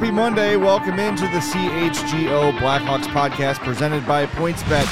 Happy Monday. Welcome into the CHGO Blackhawks podcast presented by PointsBet.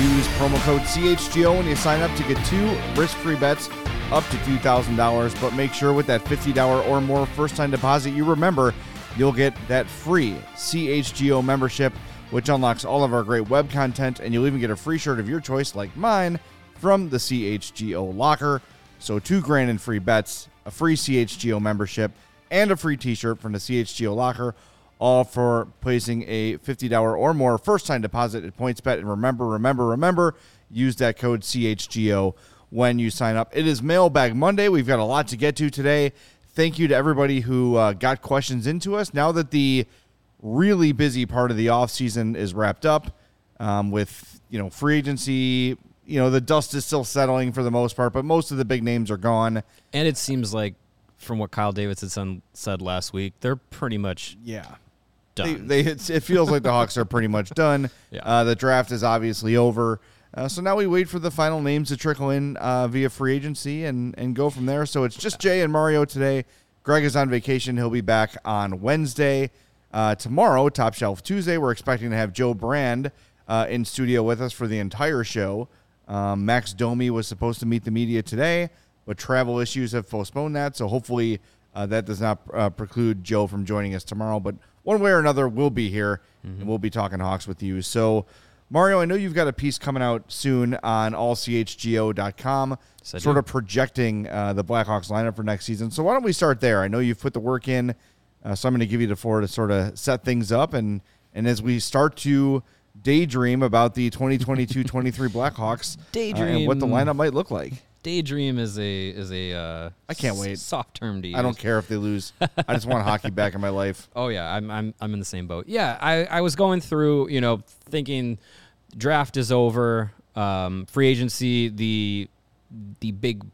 Use promo code CHGO when you sign up to get two risk free bets up to $2,000. But make sure with that $50 or more first time deposit, you remember you'll get that free CHGO membership, which unlocks all of our great web content. And you'll even get a free shirt of your choice, like mine, from the CHGO locker. So, two grand in free bets, a free CHGO membership and a free t-shirt from the CHGO locker, all for placing a $50 or more first-time deposit at PointsBet. And remember, remember, remember, use that code CHGO when you sign up. It is Mailbag Monday. We've got a lot to get to today. Thank you to everybody who uh, got questions into us. Now that the really busy part of the offseason is wrapped up um, with, you know, free agency, you know, the dust is still settling for the most part, but most of the big names are gone. And it seems like from what Kyle Davidson said last week, they're pretty much yeah done. They, they it feels like the Hawks are pretty much done. Yeah. Uh, the draft is obviously over. Uh, so now we wait for the final names to trickle in uh, via free agency and, and go from there. So it's just Jay and Mario today. Greg is on vacation. He'll be back on Wednesday. Uh, tomorrow, Top Shelf Tuesday, we're expecting to have Joe Brand uh, in studio with us for the entire show. Um, Max Domi was supposed to meet the media today, but travel issues have postponed that. So hopefully uh, that does not uh, preclude Joe from joining us tomorrow. But one way or another, we'll be here and we'll be talking Hawks with you. So, Mario, I know you've got a piece coming out soon on allchgo.com, I sort of projecting uh, the Blackhawks lineup for next season. So, why don't we start there? I know you've put the work in, uh, so I'm going to give you the floor to sort of set things up. And, and as we start to daydream about the 2022 23 Blackhawks, uh, and what the lineup might look like. Daydream is a is a uh, I can't wait. soft term to use. I don't care if they lose. I just want hockey back in my life. Oh yeah, I'm I'm I'm in the same boat. Yeah, I I was going through, you know, thinking draft is over, um, free agency, the the big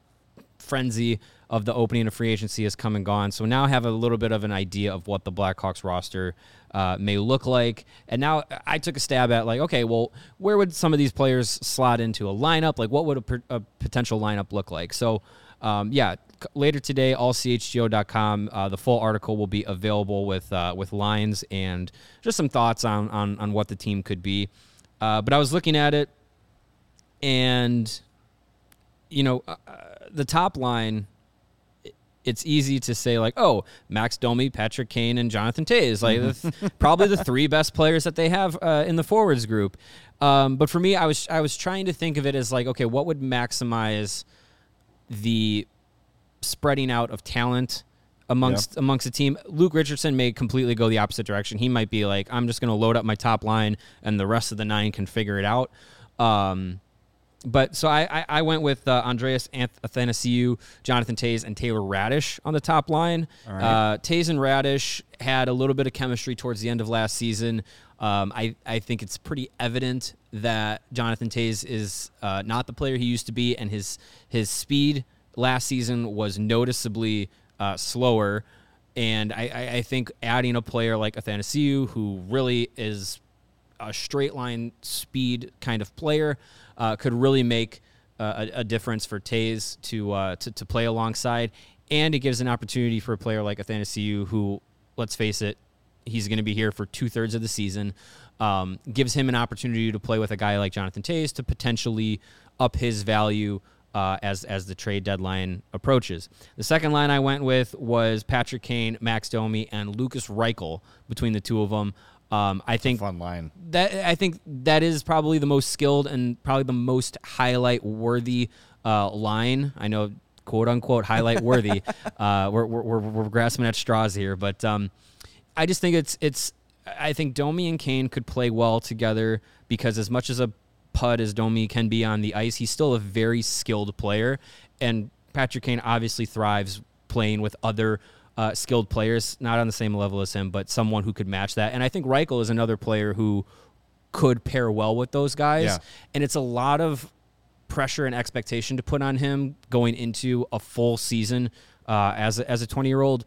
frenzy of the opening of free agency has come and gone. So now I have a little bit of an idea of what the Blackhawks roster uh, may look like. And now I took a stab at like, okay, well, where would some of these players slot into a lineup? Like, what would a, a potential lineup look like? So, um, yeah, later today, allchgo.com, uh, the full article will be available with uh, with lines and just some thoughts on on, on what the team could be. Uh, but I was looking at it, and you know, uh, the top line, it's easy to say like, oh, Max Domi, Patrick Kane, and Jonathan Toews, like the th- probably the three best players that they have uh, in the forwards group. Um, but for me, I was I was trying to think of it as like, okay, what would maximize the spreading out of talent amongst amongst the team. Luke Richardson may completely go the opposite direction. He might be like, I'm just going to load up my top line, and the rest of the nine can figure it out. Um, but so I, I, I went with uh, Andreas Athanasiou, Jonathan Toews, and Taylor Raddysh on the top line. Uh, Toews and Raddysh had a little bit of chemistry towards the end of last season. Um, I, I think it's pretty evident that Jonathan Toews is uh, not the player he used to be, and his his speed last season was noticeably uh, slower. And I, I, I think adding a player like Athanasiou, who really is a straight line speed kind of player uh, could really make uh, a, a difference for Toews to, uh, to to play alongside, and it gives an opportunity for a player like Athanasiou, who, let's face it, he's going to be here for two thirds of the season. Um, gives him an opportunity to play with a guy like Jonathan Toews to potentially up his value uh, as as the trade deadline approaches. The second line I went with was Patrick Kane, Max Domi, and Lukas Reichel. Between the two of them, um, I think Fun line. that I think that is probably the most skilled and probably the most highlight worthy uh, line. I know, quote unquote, highlight worthy. uh, we're, we're, we're, we're grasping at straws here, but um, I just think it's it's. I think Domi and Kane could play well together because as much as a pud as Domi can be on the ice, he's still a very skilled player, and Patrick Kane obviously thrives playing with other uh, skilled players, not on the same level as him, but someone who could match that. And I think Reichel is another player who could pair well with those guys. Yeah. And it's a lot of pressure and expectation to put on him going into a full season uh, as a, as a 20 year old.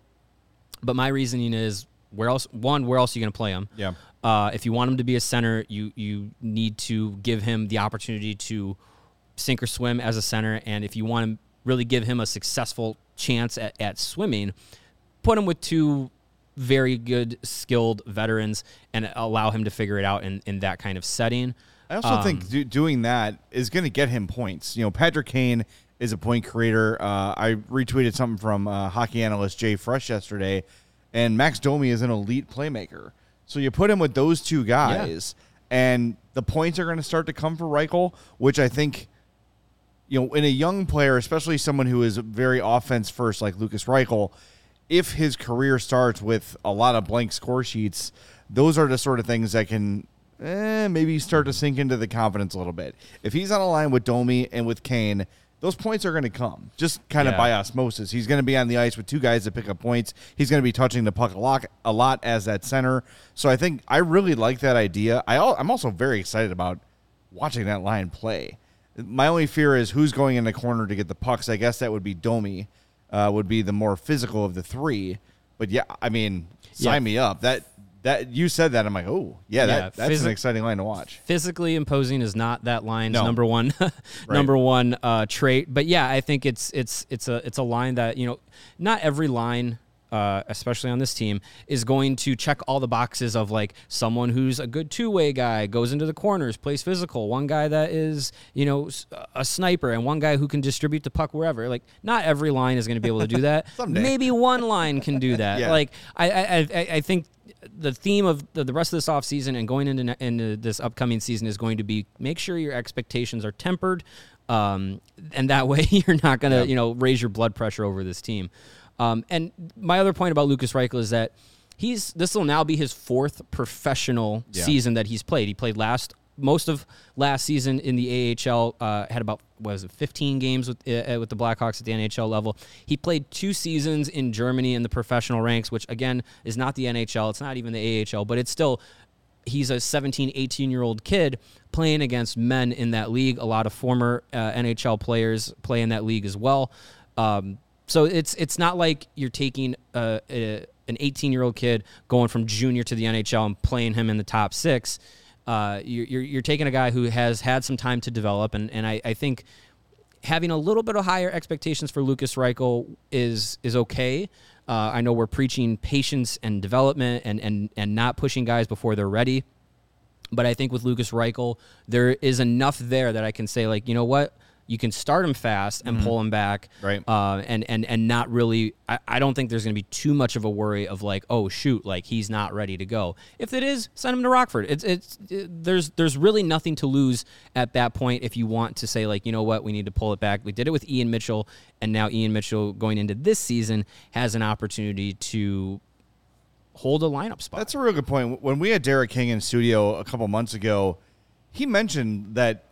But my reasoning is where else? One, where else are you going to play him? Yeah. Uh, if you want him to be a center, you you need to give him the opportunity to sink or swim as a center. And if you want to really give him a successful chance at, at swimming, put him with two very good, skilled veterans and allow him to figure it out in, in that kind of setting. I also Um, think do, doing that is going to get him points. You know, Patrick Kane is a point creator. Uh, I retweeted something from uh, hockey analyst JFresh yesterday, and Max Domi is an elite playmaker. So you put him with those two guys, and the points are going to start to come for Reichel, which I think, you know, in a young player, especially someone who is very offense first, like Lukas Reichel, if his career starts with a lot of blank score sheets, those are the sort of things that can eh, maybe start to sink into the confidence a little bit. If he's on a line with Domi and with Kane, those points are going to come just kind of Yeah. by osmosis. He's going to be on the ice with two guys that pick up points. He's going to be touching the puck a lot, a lot as that center. So I think I really like that idea. I I'm also very excited about watching that line play. My only fear is who's going in the corner to get the pucks. I guess that would be Domi, uh, would be the more physical of the three. But yeah, I mean, sign Yeah. me up. That that you said that, I'm like, oh yeah, that, that's physi- an exciting line to watch. physically imposing is not that line's No. number one number one uh, trait. But yeah, I think it's it's it's a it's a line that you know not every line. Uh, especially on this team, is going to check all the boxes of like someone who's a good two-way guy, goes into the corners, plays physical. One guy that is, you know, a sniper, and one guy who can distribute the puck wherever. Like, not every line is going to be able to do that. Maybe one line can do that. Yeah. Like, I, I, I, I think the theme of the, rest of this offseason and going into, into this upcoming season is going to be make sure your expectations are tempered. Um, and that way you're not going to, you know, raise your blood pressure over this team. Um, and my other point about Lukas Reichel is that he's, this will now be his fourth professional Yeah. season that he's played. He played last, most of last season in the AHL, uh, had about, what was it, 15 games with, uh, with the Blackhawks at the NHL level. He played two seasons in Germany in the professional ranks, which again is not the NHL. It's not even the AHL, but it's still he's a 17 18 year old kid playing against men in that league a lot of former uh, nhl players play in that league as well um, so it's it's not like you're taking uh, a, an 18 year old kid going from junior to the nhl and playing him in the top six uh, you're, you're, you're taking a guy who has had some time to develop and, and I, I think having a little bit of higher expectations for Lukas Reichel is is okay. Uh, I know we're preaching patience and development and, and and not pushing guys before they're ready. But I think with Lukas Reichel, there is enough there that I can say, like, you know what? You can start him fast and pull him back, Right. Uh, and and and not really. I, I don't think there's going to be too much of a worry of like, oh shoot, like he's not ready to go. If it is, send him to Rockford. It's it's it, there's there's really nothing to lose at that point if you want to say like, you know what, we need to pull it back. We did it with Ian Mitchell, and now Ian Mitchell going into this season has an opportunity to hold a lineup spot. That's a real good point. When we had Derek King in studio a couple months ago, he mentioned that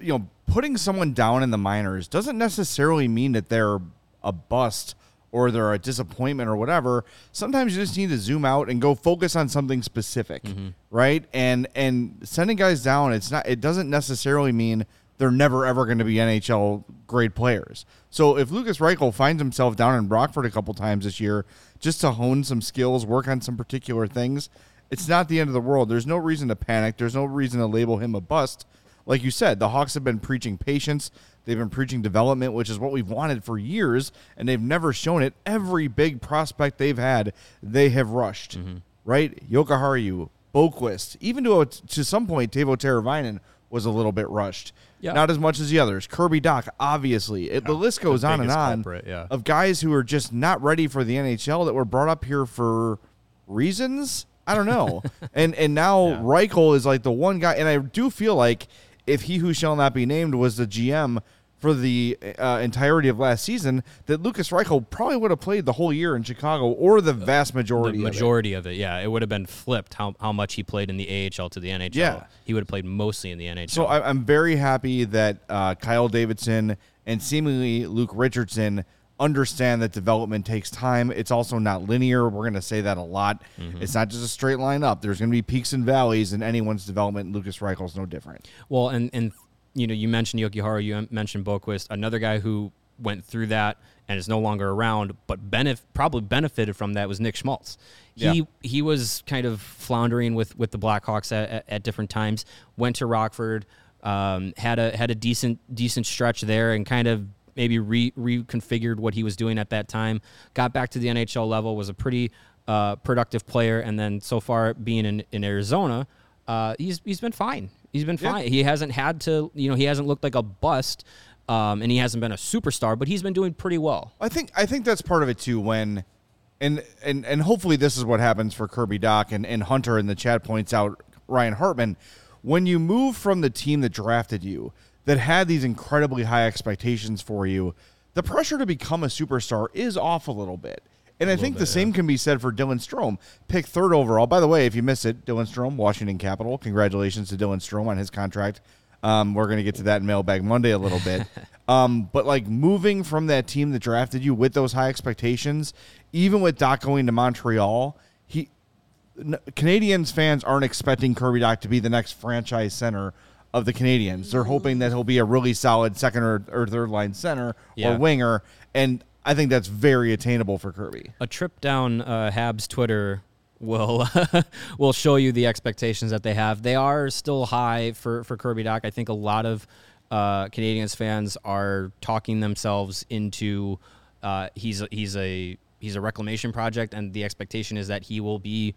you know putting someone down in the minors doesn't necessarily mean that they're a bust or they're a disappointment or whatever. Sometimes you just need to zoom out and go focus on something specific, mm-hmm. right? And and sending guys down, it's not. It doesn't necessarily mean they're never ever going to be NHL grade players. So if Lukas Reichel finds himself down in Rockford a couple times this year just to hone some skills, work on some particular things, it's not the end of the world. There's no reason to panic. There's no reason to label him a bust. Like you said, the Hawks have been preaching patience. They've been preaching development, which is what we've wanted for years, and they've never shown it. Every big prospect they've had, they have rushed. right? Jokiharju, Boqvist, even to a, to some point, Teuvo Teravainen was a little bit rushed. Yeah. Not as much as the others. Kirby Dach, obviously. It, the list goes on and on yeah. of guys who are just not ready for the NHL that were brought up here for reasons. I don't know. and and now Yeah. Reichel is like the one guy, and I do feel like if he who shall not be named was the GM for the uh, entirety of last season, that Lukas Reichel probably would have played the whole year in Chicago or the vast The majority. of it. majority of it. yeah, it would have been flipped how, how much he played in the AHL to the NHL. Yeah. he would have played mostly in the NHL. So I, I'm very happy that uh, Kyle Davidson and seemingly Luke Richardson understand that development takes time. It's also not linear. We're going to say that a lot. It's not just a straight line up. There's going to be peaks and valleys in anyone's development. Lukas Reichel's no different. Well, and and you know, you mentioned Jokiharju, you mentioned Boqvist, another guy who went through that and is no longer around, but benef- probably benefited from that was Nick Schmaltz. He Yeah. he was kind of floundering with with the Blackhawks at, at, at different times. Went to Rockford, um, had a had a decent decent stretch there, and kind of maybe re- reconfigured what he was doing at that time. Got back to the NHL level, was a pretty uh, productive player, and then so far being in in Arizona, uh, he's he's been fine. He's been fine. He hasn't had to, you know, he hasn't looked like a bust, um, and he hasn't been a superstar, but he's been doing pretty well. I think I think that's part of it too. When and and and hopefully this is what happens for Kirby Dach and, and Hunter in the chat points out Ryan Hartman. When you move from the team that drafted you, that had these incredibly high expectations for you, the pressure to become a superstar is off a little bit. And I think the same can be said for Dylan Strome, picked third overall. By the way, if you missed it, Dylan Strome, Washington Capital. Congratulations to Dylan Strome on his contract. Um, we're going to get to that in Mailbag Monday a little bit. um, but like moving from that team that drafted you with those high expectations, even with Dach going to Montreal, he Canadiens fans aren't expecting Kirby Dach to be the next franchise center of the Canadiens. They're hoping that he'll be a really solid second or, or third line center Yeah. or winger, and I think that's very attainable for Kirby. A trip down uh, Habs Twitter will will show you the expectations that they have. They are still high for for Kirby Dach. I think a lot of uh, Canadiens fans are talking themselves into uh, he's a, he's a he's a reclamation project, and the expectation is that he will be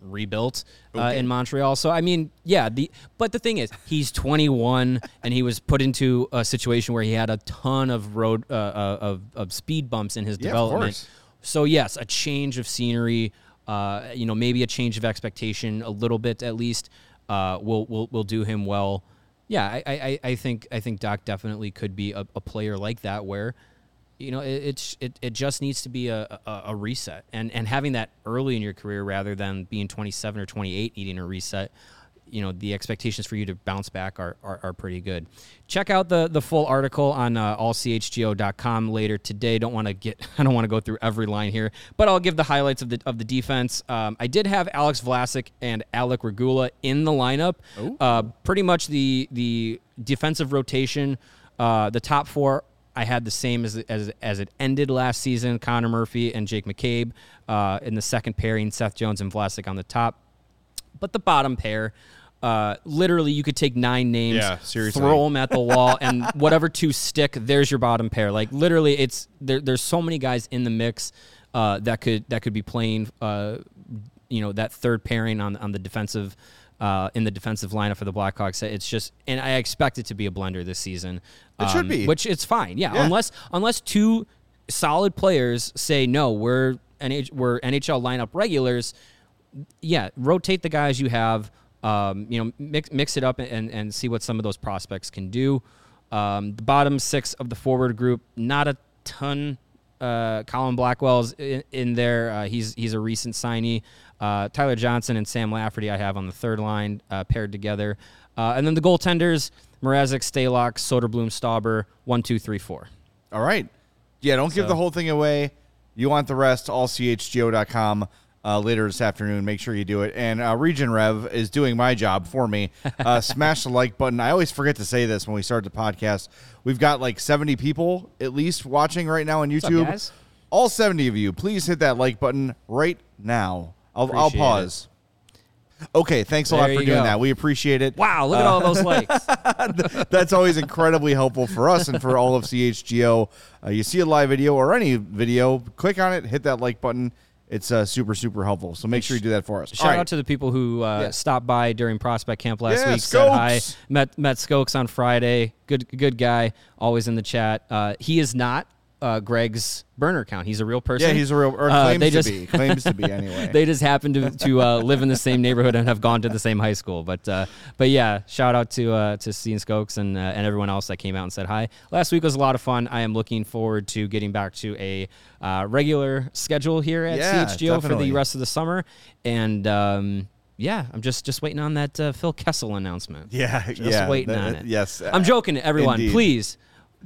rebuilt uh, in Montreal. So I mean, yeah, the but the thing is, he's 21 and he was put into a situation where he had a ton of road uh, uh, of of speed bumps in his Yeah, development. So yes, a change of scenery, uh, you know, maybe a change of expectation, a little bit at least, uh, will will will do him well. Yeah, I, I, I think I think Dach definitely could be a, a player like that where, you know, it, it's it, it just needs to be a, a, a reset and and having that early in your career rather than being 27 or 28 needing a reset. You know the expectations for you to bounce back are, are, are pretty good. Check out the the full article on uh, allchgo.com later today. Don't want to get I don't want to go through every line here, but I'll give the highlights of the of the defense. Um, I did have Alex Vlasic and Alec Regula in the lineup. Uh, pretty much the the defensive rotation. Uh, the top four I had the same as as as it ended last season. Connor Murphy and Jake McCabe uh, in the second pairing. Seth Jones and Vlasic on the top. But the bottom pair, uh, literally, you could take nine names, Yeah, seriously. throw them at the wall, and whatever two stick, there's your bottom pair. Like literally, it's there, there's so many guys in the mix uh, that could that could be playing, uh, you know, that third pairing on on the defensive. Uh, in the defensive lineup for the Blackhawks, it's just, and I expect it to be a blender this season. It should um, be. which it's fine, yeah, Yeah. Unless unless two solid players say no, we're NH- we're NHL lineup regulars yeah, rotate the guys you have. Um, you know, mix mix it up and, and see what some of those prospects can do. Um, the bottom six of the forward group, not a ton. Uh, Colin Blackwell's in, in there. Uh, he's he's a recent signee. Uh, Tyler Johnson and Sam Lafferty I have on the third line uh, paired together. Uh, and then the goaltenders: Mrazek, Stalock, Soderblom, Stauber. One, two, three, four. All right. Yeah, don't give So- the whole thing away. You want the rest, allchgo.com uh, later this afternoon. Make sure you do it. And uh, Region Rev is doing my job for me. Uh, smash the like button. I always forget to say this when we start the podcast. We've got like 70 people at least watching right now on up, YouTube. guys? All 70 of you, please hit that like button right now. I'll, I'll Appreciate pause. Okay, thanks a lot There for you doing go. that. We appreciate it. Wow, look at all those likes. That's always incredibly helpful for us and for all of CHGO. Uh, you see a live video or any video, click on it, hit that like button. It's uh, super super helpful. So make sure you do that for us. Shout out to the people who uh, Yeah. stopped by during prospect camp last Yeah, week. Said hi. Skokes. Met met Skokes on Friday. Good good guy. Always in the chat. Uh, he is not uh, Greg's burner account. He's a real person. yeah, he's a real or Uh, claims they to just- be claims to be anyway. they just happen to to uh, live in the same neighborhood and have gone to the same high school. But uh, but yeah, shout out to uh, to Sean Skokes and uh, and everyone else that came out and said hi. Last week was a lot of fun. I am looking forward to getting back to a uh, regular schedule here at Yeah, CHGO for the rest of the summer. And um, yeah, I'm just just waiting on that uh, Phil Kessel announcement. yeah, Just yeah. waiting that- on it. Yes, I'm joking, everyone. Indeed. Please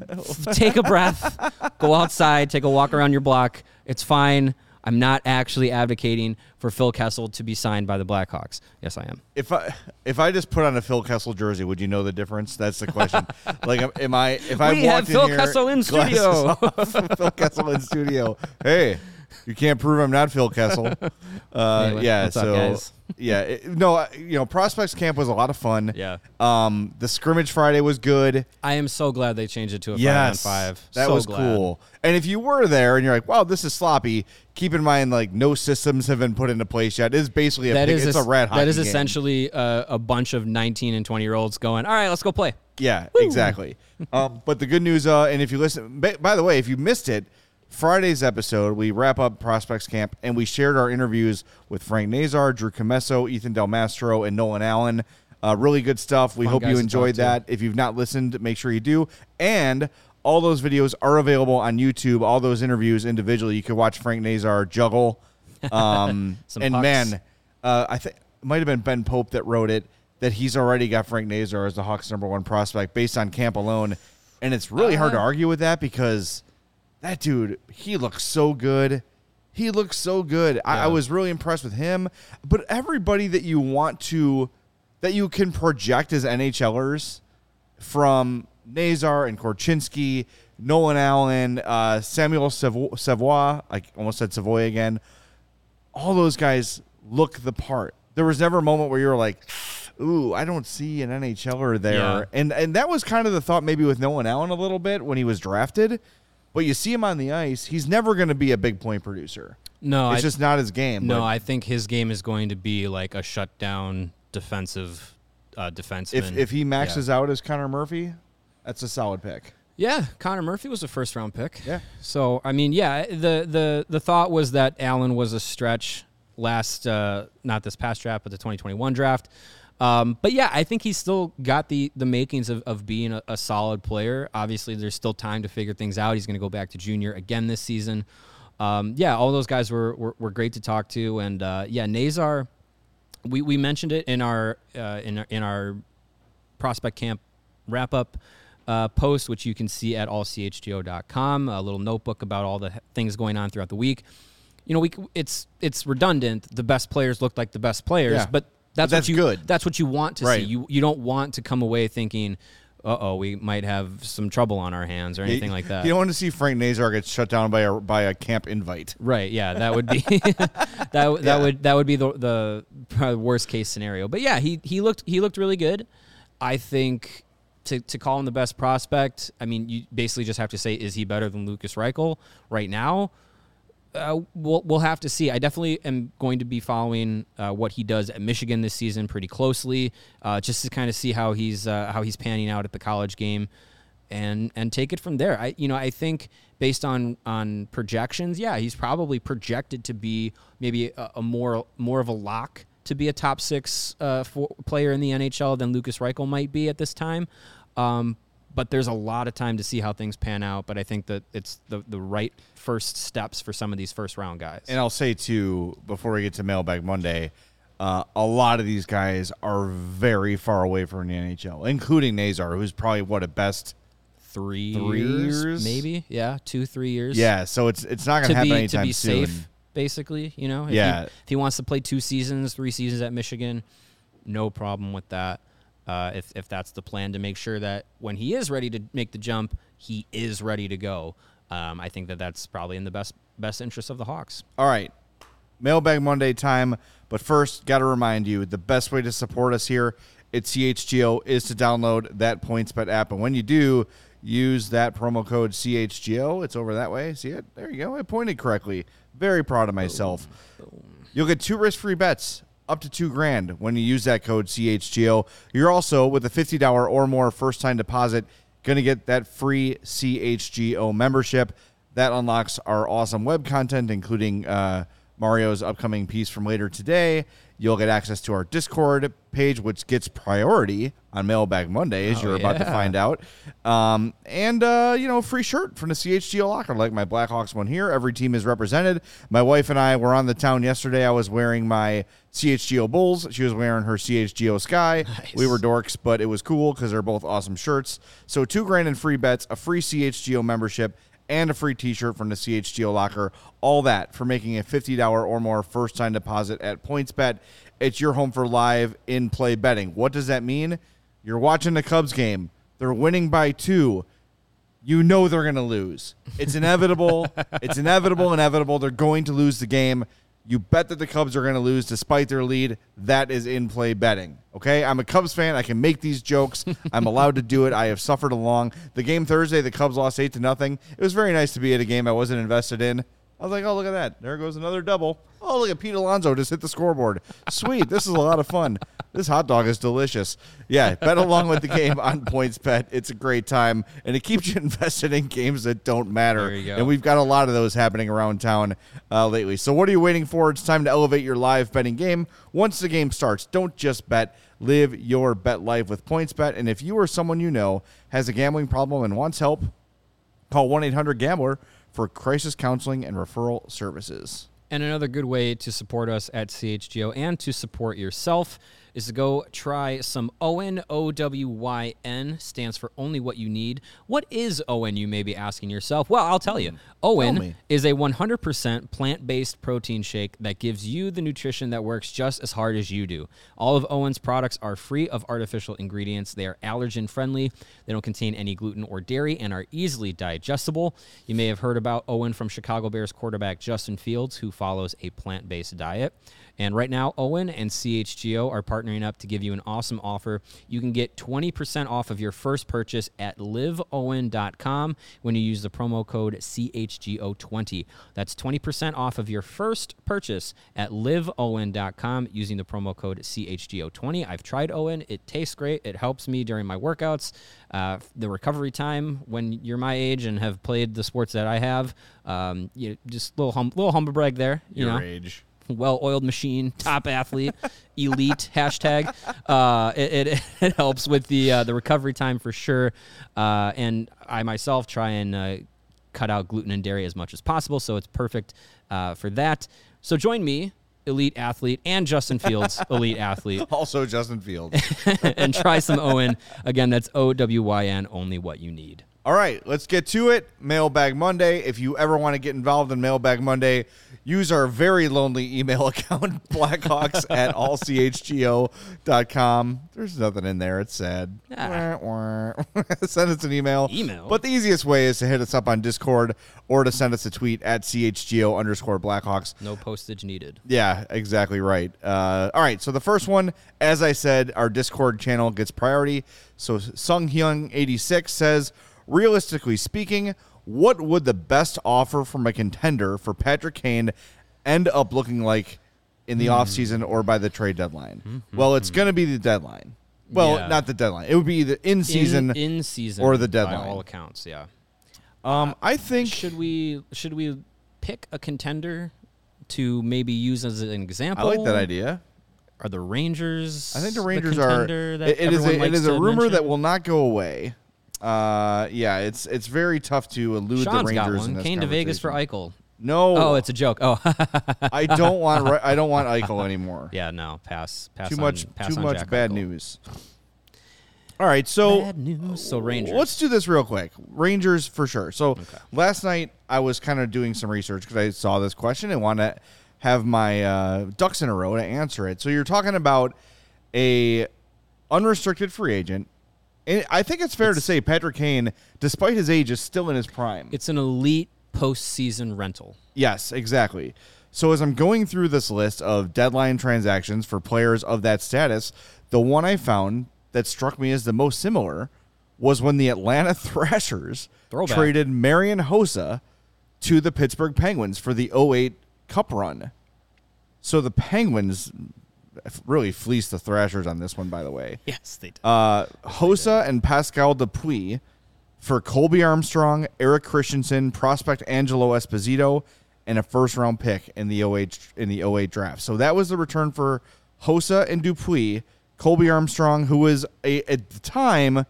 take a breath, go outside, take a walk around your block. It's fine. I'm not actually advocating for Phil Kessel to be signed by the Blackhawks. Yes, I am. If I if I just put on a Phil Kessel jersey, would you know the difference? That's the question. like, am- I if I We have walked in Phil here, Kessel in studio. Phil Kessel in studio. Hey, you can't prove I'm not Phil Kessel. Uh, Anyway, yeah. up, so guys? yeah, it- no, you know, prospects camp was a lot of fun. Yeah. Um, the scrimmage Friday was good. I am so glad they changed it to a Yes, five on five. That So was glad. cool. And if you were there and you're like, "Wow, this is sloppy," keep in mind like no systems have been put into place yet. It is basically a That pig- is it's a es- red that is essentially a, a bunch of 19 and 20 year olds going. All right, let's go play. Yeah, exactly. um, but the good news, uh, and if you listen, by, by the way, if you missed it, Friday's episode, we wrap up Prospects Camp and we shared our interviews with Frank Nazar, Drew Comesso, Ethan Del Mastro, and Nolan Allen. Uh, really good stuff. We Fun hope you enjoyed that. If you've not listened, make sure you do. And all those videos are available on YouTube. All those interviews individually. You can watch Frank Nazar juggle. Um, Some and pucks. man, uh, I think it might have been Ben Pope that wrote it that he's already got Frank Nazar as the Hawks' number one prospect based on camp alone, and it's really hard to Uh. argue with that because that dude he looks so good. He looks so good. I, I was really impressed with him. But everybody that you want to, that you can project as NHLers, from Nazar and Korchinski, Nolan Allen, uh, Samuel Savo- Savoy, I almost said Savoy again. All those guys look the part. There was never a moment where you were like, "Ooh, I don't see an NHLer there," Yeah. and and that was kind of the thought maybe with Nolan Allen a little bit when he was drafted. But you see him on the ice, he's never going to be a big point producer. No, it's I, just not his game. no. but I think his game is going to be like a shutdown defensive uh, defenseman. if if he Yeah. maxes out as Connor Murphy, that's a solid pick. Yeah, Connor Murphy was a first round pick. Yeah. So I mean, yeah, the the the thought was that Allen was a stretch last uh, not this past draft, but the 2021 draft. Um, but yeah, I think he's still got the the makings of, of being a, a solid player. Obviously, there's still time to figure things out. He's going to go back to junior again this season. Um, yeah, all those guys were, were, were great to talk to, and uh, yeah, Nazar. We, we mentioned it in our uh, in our, in our prospect camp wrap up uh, post, which you can see at allchgo.com. A little notebook about all the things going on throughout the week. You know, we it's it's redundant. The best players look like the best players, Yeah. but that's, that's what you good. that's what you want to Right. see. You you don't want to come away thinking, "Uh oh, we might have some trouble on our hands" or anything You- like that. You don't want to see Frank Nazar get shut down by a by a camp invite. Right. Yeah, that would be that that Yeah. would that would be the the worst case scenario. But yeah, he he looked he looked really good. I think to to call him the best prospect, I mean, you basically just have to say is he better than Lukas Reichel right now? Uh, we'll we'll have to see. I definitely am going to be following uh, what he does at Michigan this season pretty closely, uh, just to kind of see how he's uh, how he's panning out at the college game and and take it from there. I you know I think based on on projections, yeah, he's probably projected to be maybe a, a more more of a lock to be a top six uh, for, player in the NHL than Lukas Reichel might be at this time. Um, but there's a lot of time to see how things pan out. But I think that it's the the right first steps for some of these first round guys. And I'll say too, before we get to Mailbag Monday, uh, a lot of these guys are very far away from the NHL, including Nazar, who's probably what at best. three, Three years, years? maybe, yeah, two three years. Yeah, so it's it's not going to happen be anytime to be soon. safe, basically. You know, if Yeah. He, if he wants to play two seasons, three seasons at Michigan, no problem with that. Uh, if if that's the plan to make sure that when he is ready to make the jump, he is ready to go. Um, I think that that's probably in the best best interest of the Hawks. All right. Mailbag Monday time. But first, got to remind you the best way to support us here at CHGO is to download that PointsBet app. And when you do, use that promo code CHGO. It's over that way. See it? There you go. I pointed correctly. Very proud of myself. You'll get two risk-free bets up to two grand when you use that code CHGO. You're also with a fifty dollar or more first-time deposit going to get that free CHGO membership. That unlocks our awesome web content, including uh, Mario's upcoming piece from later today. You'll get access to our Discord page, which gets priority on Mailbag Monday, as Oh, you're about to find out. Um, and, uh, you know, free shirt from the CHGO locker, like my Blackhawks one here. Every team is represented. My wife and I were on the town yesterday. I was wearing my CHGO Bulls. She was wearing her CHGO Sky. We were dorks, but it was cool because they're both awesome shirts. So, two grand in free bets, a free CHGO membership, and a free t-shirt from the CHGO locker. All that for making a $50 or more first-time deposit at PointsBet. It's your home for live in-play betting. What does that mean? You're watching the Cubs game. They're winning by 2. You know they're going to lose. It's inevitable. it's inevitable, inevitable. They're going to lose the game. You bet that the Cubs are going to lose despite their lead. That is in play betting. Okay? I'm a Cubs fan. I can make these jokes. I'm allowed to do it. I have suffered along. The game Thursday, the Cubs lost 8 to nothing. It was very nice to be at a game I wasn't invested in. I was like, oh, look at that. There goes another double. Oh, look at Pete Alonso just hit the scoreboard. Sweet. this is a lot of fun. This hot dog is delicious. Yeah, bet along with the game on PointsBet. It's a great time, and it keeps you invested in games that don't matter. There you go. And we've got a lot of those happening around town uh, lately. So what are you waiting for? It's time to elevate your live betting game. Once the game starts, don't just bet. Live your bet life with PointsBet. And if you or someone you know has a gambling problem and wants help, call 1-800-GAMBLER for crisis counseling and referral services. And another good way to support us at CHGO and to support yourself is to go try some OWYN. O W Y N stands for only what you need. What is OWYN, you may be asking yourself? Well, I'll tell you. Hmm. Owen me. is a 100% plant based protein shake that gives you the nutrition that works just as hard as you do. All of OWYN's products are free of artificial ingredients. They are allergen friendly, they don't contain any gluten or dairy, and are easily digestible. You may have heard about OWYN from Chicago Bears quarterback Justin Fields, who follows a plant based diet. And right now, OWYN and CHGO are partnering up to give you an awesome offer. You can get 20% off of your first purchase at liveowyn.com when you use the promo code CHGO20. That's 20% off of your first purchase at liveowyn.com using the promo code CHGO20. I've tried OWYN, it tastes great. It helps me during my workouts. Uh, the recovery time when you're my age and have played the sports that I have, um, you just little hum- little humble brag there. You know, age. Well-oiled machine, top athlete, elite hashtag. Uh, it, it, it helps with the uh, the recovery time for sure. Uh, and I myself try and uh, cut out gluten and dairy as much as possible, so it's perfect uh, for that. So join me, elite athlete, and Justin Fields, elite athlete, Also Justin Fields. and try some OWYN. Again, that's O W Y N. Only what you need. All right, let's get to it. Mailbag Monday. If you ever want to get involved in Mailbag Monday, use our very lonely email account, blackhawks at allchgo.com. There's nothing in there. It's sad. Ah. Wah, wah. send us an email. Email? But the easiest way is to hit us up on Discord or to send us a tweet at chgo underscore blackhawks. No postage needed. Yeah, exactly right. Uh, all right, so the first one, as I said, our Discord channel gets priority. So Sung Hyung eighty six says, realistically speaking, what would the best offer from a contender for Patrick Kane end up looking like in the offseason or by the trade deadline? Well, it's going to be the deadline. Well, Yeah. not the deadline. It would be the in season. in, in season or the by deadline. all accounts. Yeah. um, I think Should we should we pick a contender to maybe use as an example? I like that idea. Are the Rangers? I think the Rangers are. contender that It, it is a, it is a rumor that will not go away. Uh, yeah, it's it's very tough to elude Sean's the got Rangers in one. Kane to Vegas for. Eichel. No, Oh, it's a joke. Oh, I don't want Re- I don't want Eichel anymore. yeah. No, pass. Pass. too on- much pass too much Jack bad Eichel. news. All right, so Bad news. So Rangers. Let's do this real quick. Rangers for sure. So last night I was kind of doing some research because I saw this question and want to have my uh, ducks in a row to answer it. So you're talking about a unrestricted free agent. And I think it's fair to say Patrick Kane, despite his age, is still in his prime. It's an elite postseason rental. Yes, exactly. So as I'm going through this list of deadline transactions for players of that status, the one I found that struck me as the most similar was when the Atlanta Thrashers Throwback. traded Marian Hossa to the Pittsburgh Penguins for the 08 Cup run. So the Penguins really fleeced the Thrashers on this one, by the way. Yes, they did. Uh, Hossa and Pascal Dupuis for Colby Armstrong, Erik Christensen, prospect Angelo Esposito, and a first round pick in the 08 in the 08 draft. So that was the return for Hossa and Dupuis. Colby Armstrong, who was a, at the time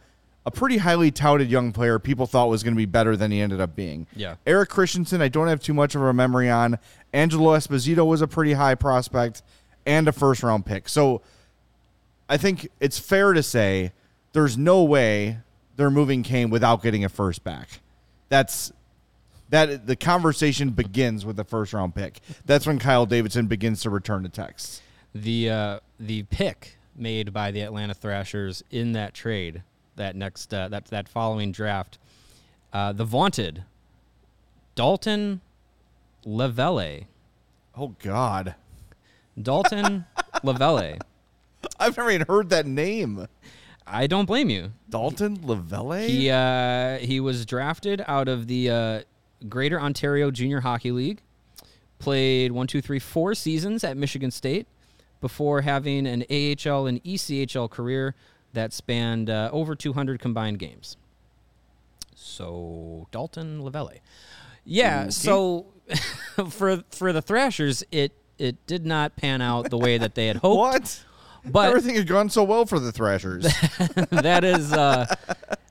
a pretty highly touted young player, people thought was going to be better than he ended up being. Yeah. Erik Christensen, I don't have too much of a memory on. Angelo Esposito was a pretty high prospect and a first round pick. So I think it's fair to say there's no way they're moving Kane without getting a first back. That's that the conversation begins with the first round pick. That's when Kyle Davidson begins to return to text. The uh, the pick made by the Atlanta Thrashers in that trade, that next uh, that that following draft, uh, the vaunted Daultan Leveille. Oh God, Daultan Leveille. I've never even heard that name. I don't blame you. Daultan Leveille. He uh, he was drafted out of the uh, Greater Ontario Junior Hockey League. Played one, two, three, four seasons at Michigan State before having an AHL and ECHL career that spanned uh, over 200 combined games. So Daultan Leveille, yeah. Okay. So for for the Thrashers, it it did not pan out the way that they had hoped. what? But Everything had gone so well for the Thrashers. that is uh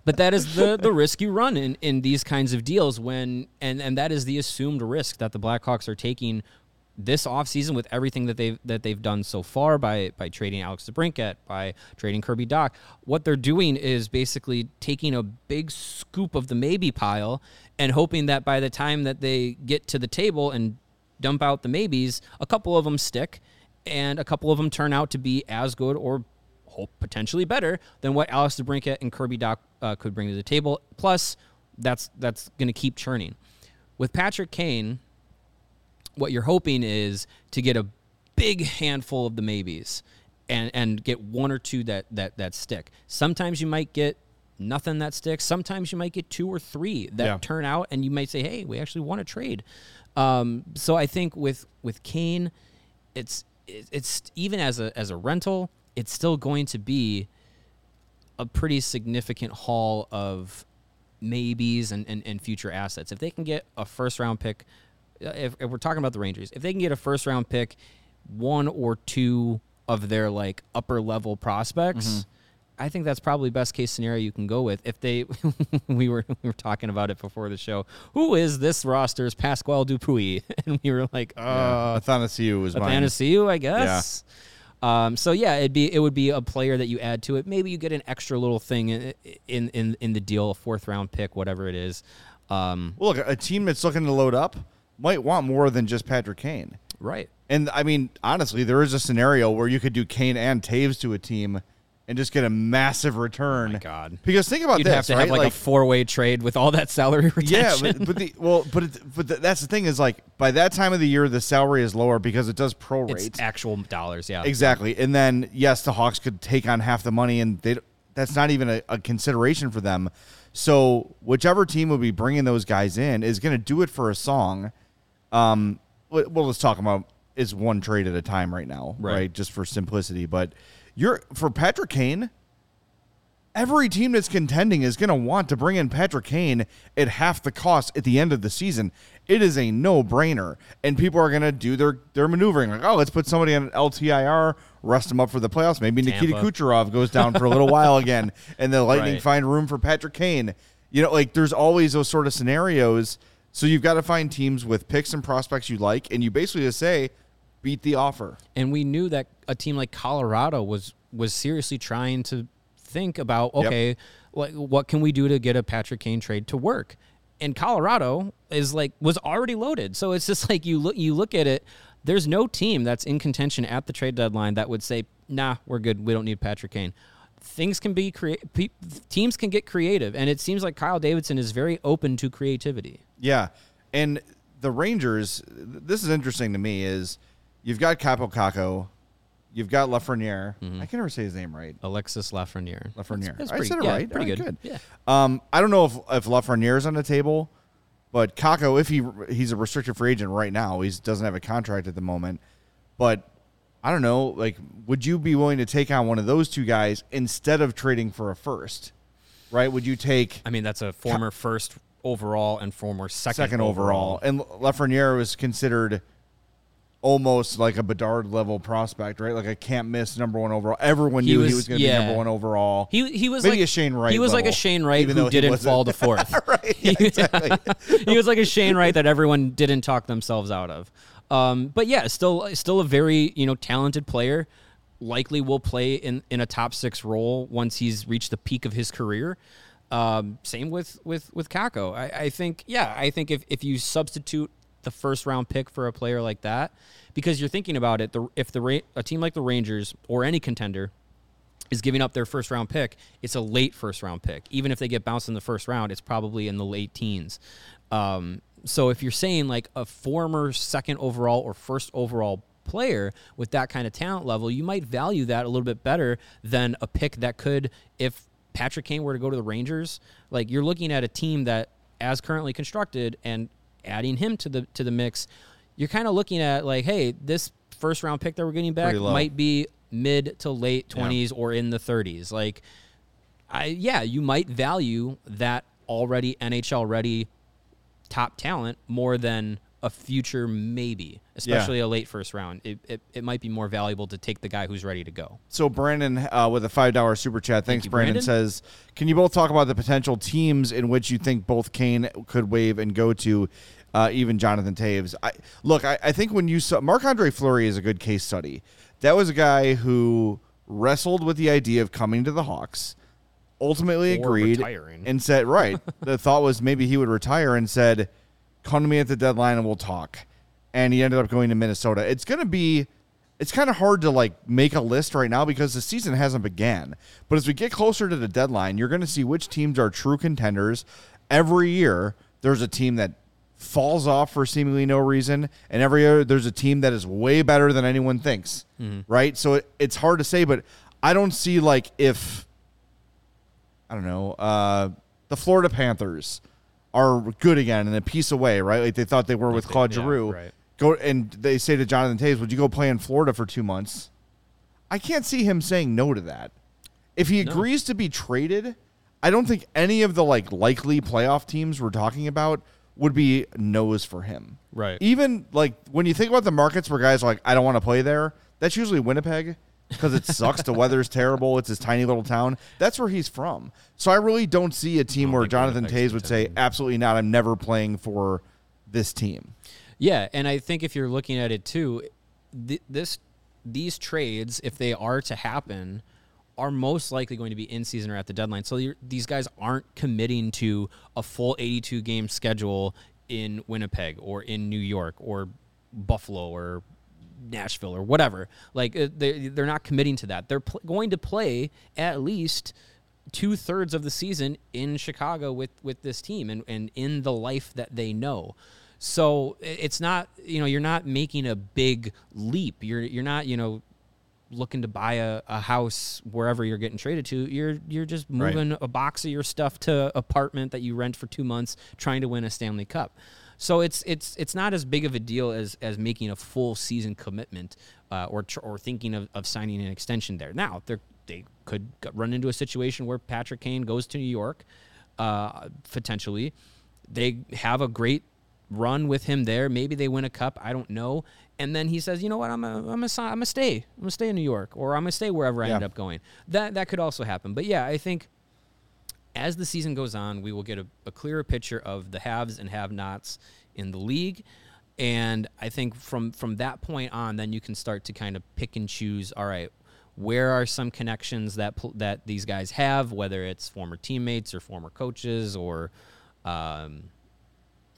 but that is the the risk you run in in these kinds of deals when and and that is the assumed risk that the Blackhawks are taking this offseason with everything that they've that they've done so far by by trading Alex DeBrincat, by trading Kirby Dach. What they're doing is basically taking a big scoop of the maybe pile and hoping that by the time that they get to the table and dump out the maybes, a couple of them stick and a couple of them turn out to be as good or hope potentially better than what Alex DeBrincat and Kirby Dach uh, could bring to the table. Plus, that's that's going to keep churning. With Patrick Kane, what you're hoping is to get a big handful of the maybes and and get one or two that that that stick. Sometimes you might get nothing that sticks. Sometimes you might get two or three that Yeah. turn out, and you might say, "Hey, we actually want to trade." Um, so I think with with Kane, it's it's even as a as a rental, it's still going to be a pretty significant haul of maybes and, and, and future assets. If they can get a first round pick, uh, if, if we're talking about the Rangers, if they can get a first round pick, one or two of their like upper level prospects, I think that's probably best case scenario you can go with. If they, we were we were talking about it before the show. Who is this roster's Pasquale Dupuis? And we were like, oh, uh, Athanasiou was mine. Athanasiou, I guess. Um, so yeah, it'd be it would be a player that you add to it. Maybe you get an extra little thing in in in, in the deal, a fourth round pick, whatever it is. Um, Well, look, a team that's looking to load up might want more than just Patrick Kane. right. And I mean, honestly, there is a scenario where you could do Kane and Toews to a team and just get a massive return. Oh my God. Because think about You'd this, have to right? have like, a four way trade with all that salary yeah, retention. but, but the well, but it, but the, that's the thing is like by that time of the year the salary is lower because it does prorate. it's actual dollars. Yeah. Exactly. And then yes, the Hawks could take on half the money, and they that's not even a, a consideration for them. So whichever team will be bringing those guys in is going to do it for a song. Um, well, well, let's talk about is one trade at a time right now, Right. right? Just for simplicity, but you're for Patrick Kane. Every team that's contending is going to want to bring in Patrick Kane at half the cost at the end of the season. It is a no-brainer, and people are going to do their their maneuvering like, oh, let's put somebody on an LTIR, rest them up for the playoffs. Maybe Nikita Kucherov goes down for a little while again, and the Lightning Right. find room for Patrick Kane. You know, like there's always those sort of scenarios. So you've got to find teams with picks and prospects you like, and you basically just say, beat the offer. and we knew that a team like Colorado was was seriously trying to think about okay, like what can we do to get a Patrick Kane trade to work? And Colorado is like was already loaded, so it's just like you look you look at it. There's no team that's in contention at the trade deadline that would say, "Nah, we're good. We don't need Patrick Kane." Things can be create. Teams can get creative, and it seems like Kyle Davidson is very open to creativity. Yeah. And the Rangers, this is interesting to me, is you've got Kaapo Kakko, you've got Lafreniere. I can never say his name right. Alexis Lafreniere. Lafreniere. That's, that's I pretty, said it yeah, right. Pretty All good. Yeah. Um, I don't know if if Lafreniere's on the table, But Kakko, if he he's a restricted free agent right now, he doesn't have a contract at the moment. But I don't know, like, would you be willing to take on one of those two guys instead of trading for a first? Right? Would you take I mean, that's a former first overall and former second, second overall? And Lafreniere was considered almost like a Bedard level prospect, right? Like a can't miss number one overall. Everyone He knew he was- was going to yeah. be number one overall. He he was Maybe like a Shane Wright He was like a Shane Wright who didn't fall to fourth. right? Yeah, exactly. he was like a Shane Wright that everyone didn't talk themselves out of. Um, but yeah, still still a very you know talented player. Likely will play in, in a top six role once he's reached the peak of his career. Um, same with with with Kakko. I, I think yeah, I think if if you substitute the first round pick for a player like that, because you're thinking about it, the if the a team like the Rangers or any contender is giving up their first round pick, it's a late first round pick. Even if they get bounced in the first round, it's probably in the late teens. Um, so if you're saying like a former second overall or first overall player with that kind of talent level, you might value that a little bit better than a pick that could, if Patrick Kane were to go to the Rangers, like you're looking at a team that, as currently constructed, and adding him to the to the mix, you're kind of looking at like, hey, this first round pick that we're getting back might be mid to late 20s or in the 30s. Like, I yeah, you might value that already NHL ready top talent more than a future maybe, especially a late first round. It, it, it might be more valuable to take the guy who's ready to go. So Brandon uh, with a five dollar super chat. Thanks, you, Brandon, Brandon. Says, can you both talk about the potential teams in which you think both Kane could wave and go to, uh, even Jonathan Toews? I look. I, I think when you saw Marc Andre Fleury is a good case study. That was a guy who wrestled with the idea of coming to the Hawks. Ultimately Or agreed retiring. and said, right. the thought was maybe he would retire and said, come to me at the deadline and we'll talk. And he ended up going to Minnesota. It's going to be, it's kind of hard to like make a list right now because the season hasn't began. But as we get closer to the deadline, you're going to see which teams are true contenders. Every year, there's a team that falls off for seemingly no reason, and every year there's a team that is way better than anyone thinks. Right? So it, it's hard to say, but I don't see like if I don't know, uh, the Florida Panthers are good again and a piece away, right? Like they thought they were with Claude yeah, Giroux. right. Go and they say to Jonathan Toews, "Would you go play in Florida for two months?" I can't see him saying no to that. If he agrees to be traded, I don't think any of the like likely playoff teams we're talking about would be no's for him. Right. Even like when you think about the markets where guys are like, I don't want to play there, that's usually Winnipeg because it sucks. the weather's terrible. It's this tiny little town. That's where he's from. So I really don't see a team where Jonathan Toews would say, absolutely not. I'm never playing for this team. Yeah, and I think if you're looking at it too, th- this these trades, if they are to happen, are most likely going to be in season or at the deadline. So these guys aren't committing to a full 82 game schedule in Winnipeg or in New York or Buffalo or Nashville or whatever. Like uh, they they're not committing to that. They're pl- going to play at least two thirds of the season in Chicago with with this team and and in the life that they know. So it's not you know you're not making a big leap. You're you're not you know looking to buy a, a house wherever you're getting traded to. You're you're just Right. moving a box of your stuff to apartment that you rent for two months, trying to win a Stanley Cup. So it's it's it's not as big of a deal as as making a full season commitment uh, or tr- or thinking of, of signing an extension there. Now they they could run into a situation where Patrick Kane goes to New York, uh, potentially. They have a great run with him there. Maybe they win a cup. I don't know. And then he says, you know what? I'm a, I'm a, I'm gonna stay. I'm gonna stay in New York, or I'm gonna stay wherever I Yeah. end up going. That that could also happen. But yeah, I think as the season goes on, we will get a, a clearer picture of the haves and have-nots in the league. And I think from from that point on, then you can start to kind of pick and choose. All right, where are some connections that that these guys have, whether it's former teammates or former coaches or, um,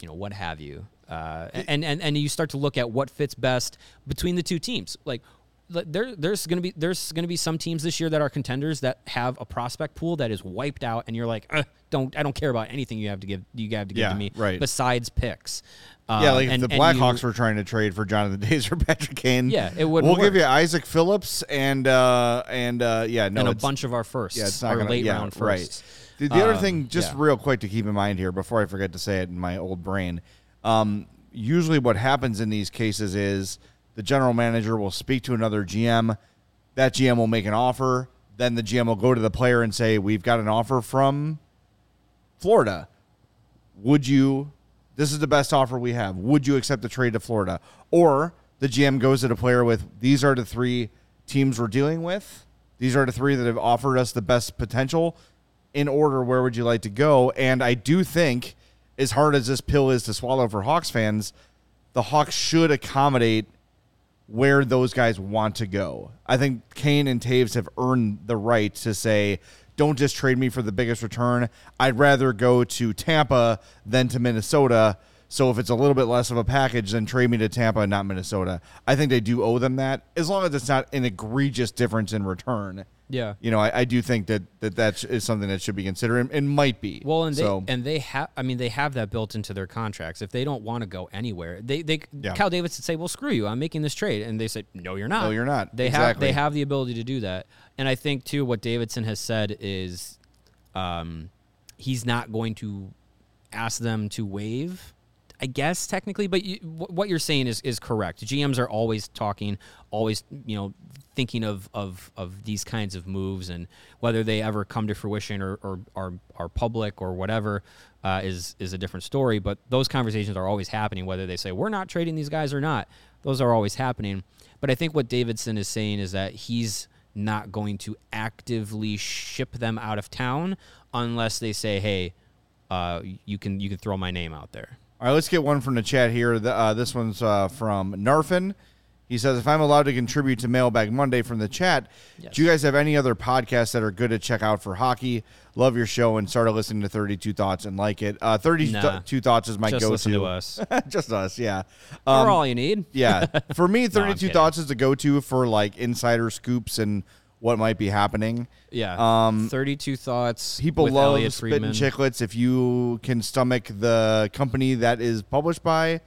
you know, what have you. Uh, and, and and you start to look at what fits best between the two teams. Like, there there's gonna be there's gonna be some teams this year that are contenders that have a prospect pool that is wiped out, and you're like, don't I don't care about anything you have to give you have to give Yeah, to me right. besides picks. Yeah, Um, like if and- the Blackhawks were trying to trade for Jonathan Toews or Patrick Kane. Yeah, it wouldn't We'll give you Isaac Phillips and uh and uh yeah, no, and a bunch of our firsts, Yeah, it's not our gonna late yeah, round right. firsts. The, the other Um, thing, just yeah. real quick to keep in mind here, before I forget to say it in my old brain, um, usually what happens in these cases is the general manager will speak to another GM. That GM will make an offer. Then the GM will go to the player and say, "We've got an offer from Florida. Would you? This is the best offer we have. Would you accept the trade to Florida?" Or the GM goes to the player with, "These are the three teams we're dealing with. These are the three that have offered us the best potential. In order, where would you like to go?" And I do think, as hard as this pill is to swallow for Hawks fans, the Hawks should accommodate where those guys want to go. I think Kane and Toews have earned the right to say, don't just trade me for the biggest return. I'd rather go to Tampa than to Minnesota. So if it's a little bit less of a package, then trade me to Tampa and not Minnesota. I think they do owe them that, as long as it's not an egregious difference in return. Yeah. You know, I, I do think that, that that is something that should be considered and, and might be. Well, and they so, and they have. I mean, they have that built into their contracts. If they don't want to go anywhere, they they Yeah. Cal Davis would say, "Well, screw you. I'm making this trade," and they say, "No, you're not. No, you're not. They have they have the ability to do that. And I think too, what Davidson has said is, um, he's not going to ask them to waive. I guess technically, but you, wh- what you're saying is is correct. GMs are always talking, always you know thinking of of of these kinds of moves, and whether they ever come to fruition or or are are public or whatever uh, is is a different story. But those conversations are always happening, whether they say we're not trading these guys or not. Those are always happening. But I think what Davidson is saying is that he's not going to actively ship them out of town unless they say, "Hey, uh, you can you can throw my name out there." All right, let's get one from the chat here. The, uh, this one's uh, from Narfin. He says, if I'm allowed to contribute to Mailbag Monday from the chat, Yes. do you guys have any other podcasts that are good to check out for hockey? Love your show and started listening to 32 Thoughts and like it. Uh, 32 Nah. Thoughts is my listen to us. Just us, yeah. We're Um, all you need. yeah. For me, 32 kidding. Thoughts is the go-to for like insider scoops and what might be happening. Yeah. Um, 32 thoughts. People with love Elliot spit and Friedman. Chiclets. If you can stomach the company that is published by,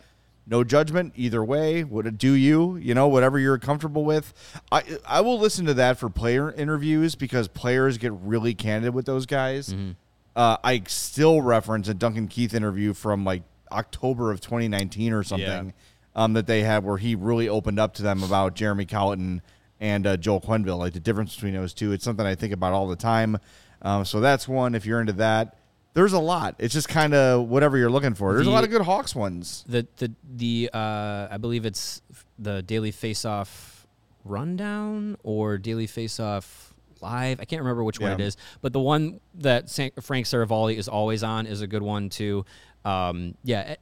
no judgment either way. Would it do you? You know, whatever you're comfortable with. I I will listen to that for player interviews because players get really candid with those guys. Mm-hmm. Uh, I still reference a Duncan Keith interview from like October of 2019 or something um, that they had where he really opened up to them about Jeremy Colliton and uh, Joel Quenneville, like the difference between those two. It's something I think about all the time. Um, so that's one. If you're into that, there's a lot. It's just kind of whatever you're looking for. There's a lot of good Hawks ones. The the the uh, I believe it's the Daily Face Off rundown or Daily Face Off live. I can't remember which one it is, but the one that Frank Seravalli is always on is a good one too. Um, yeah,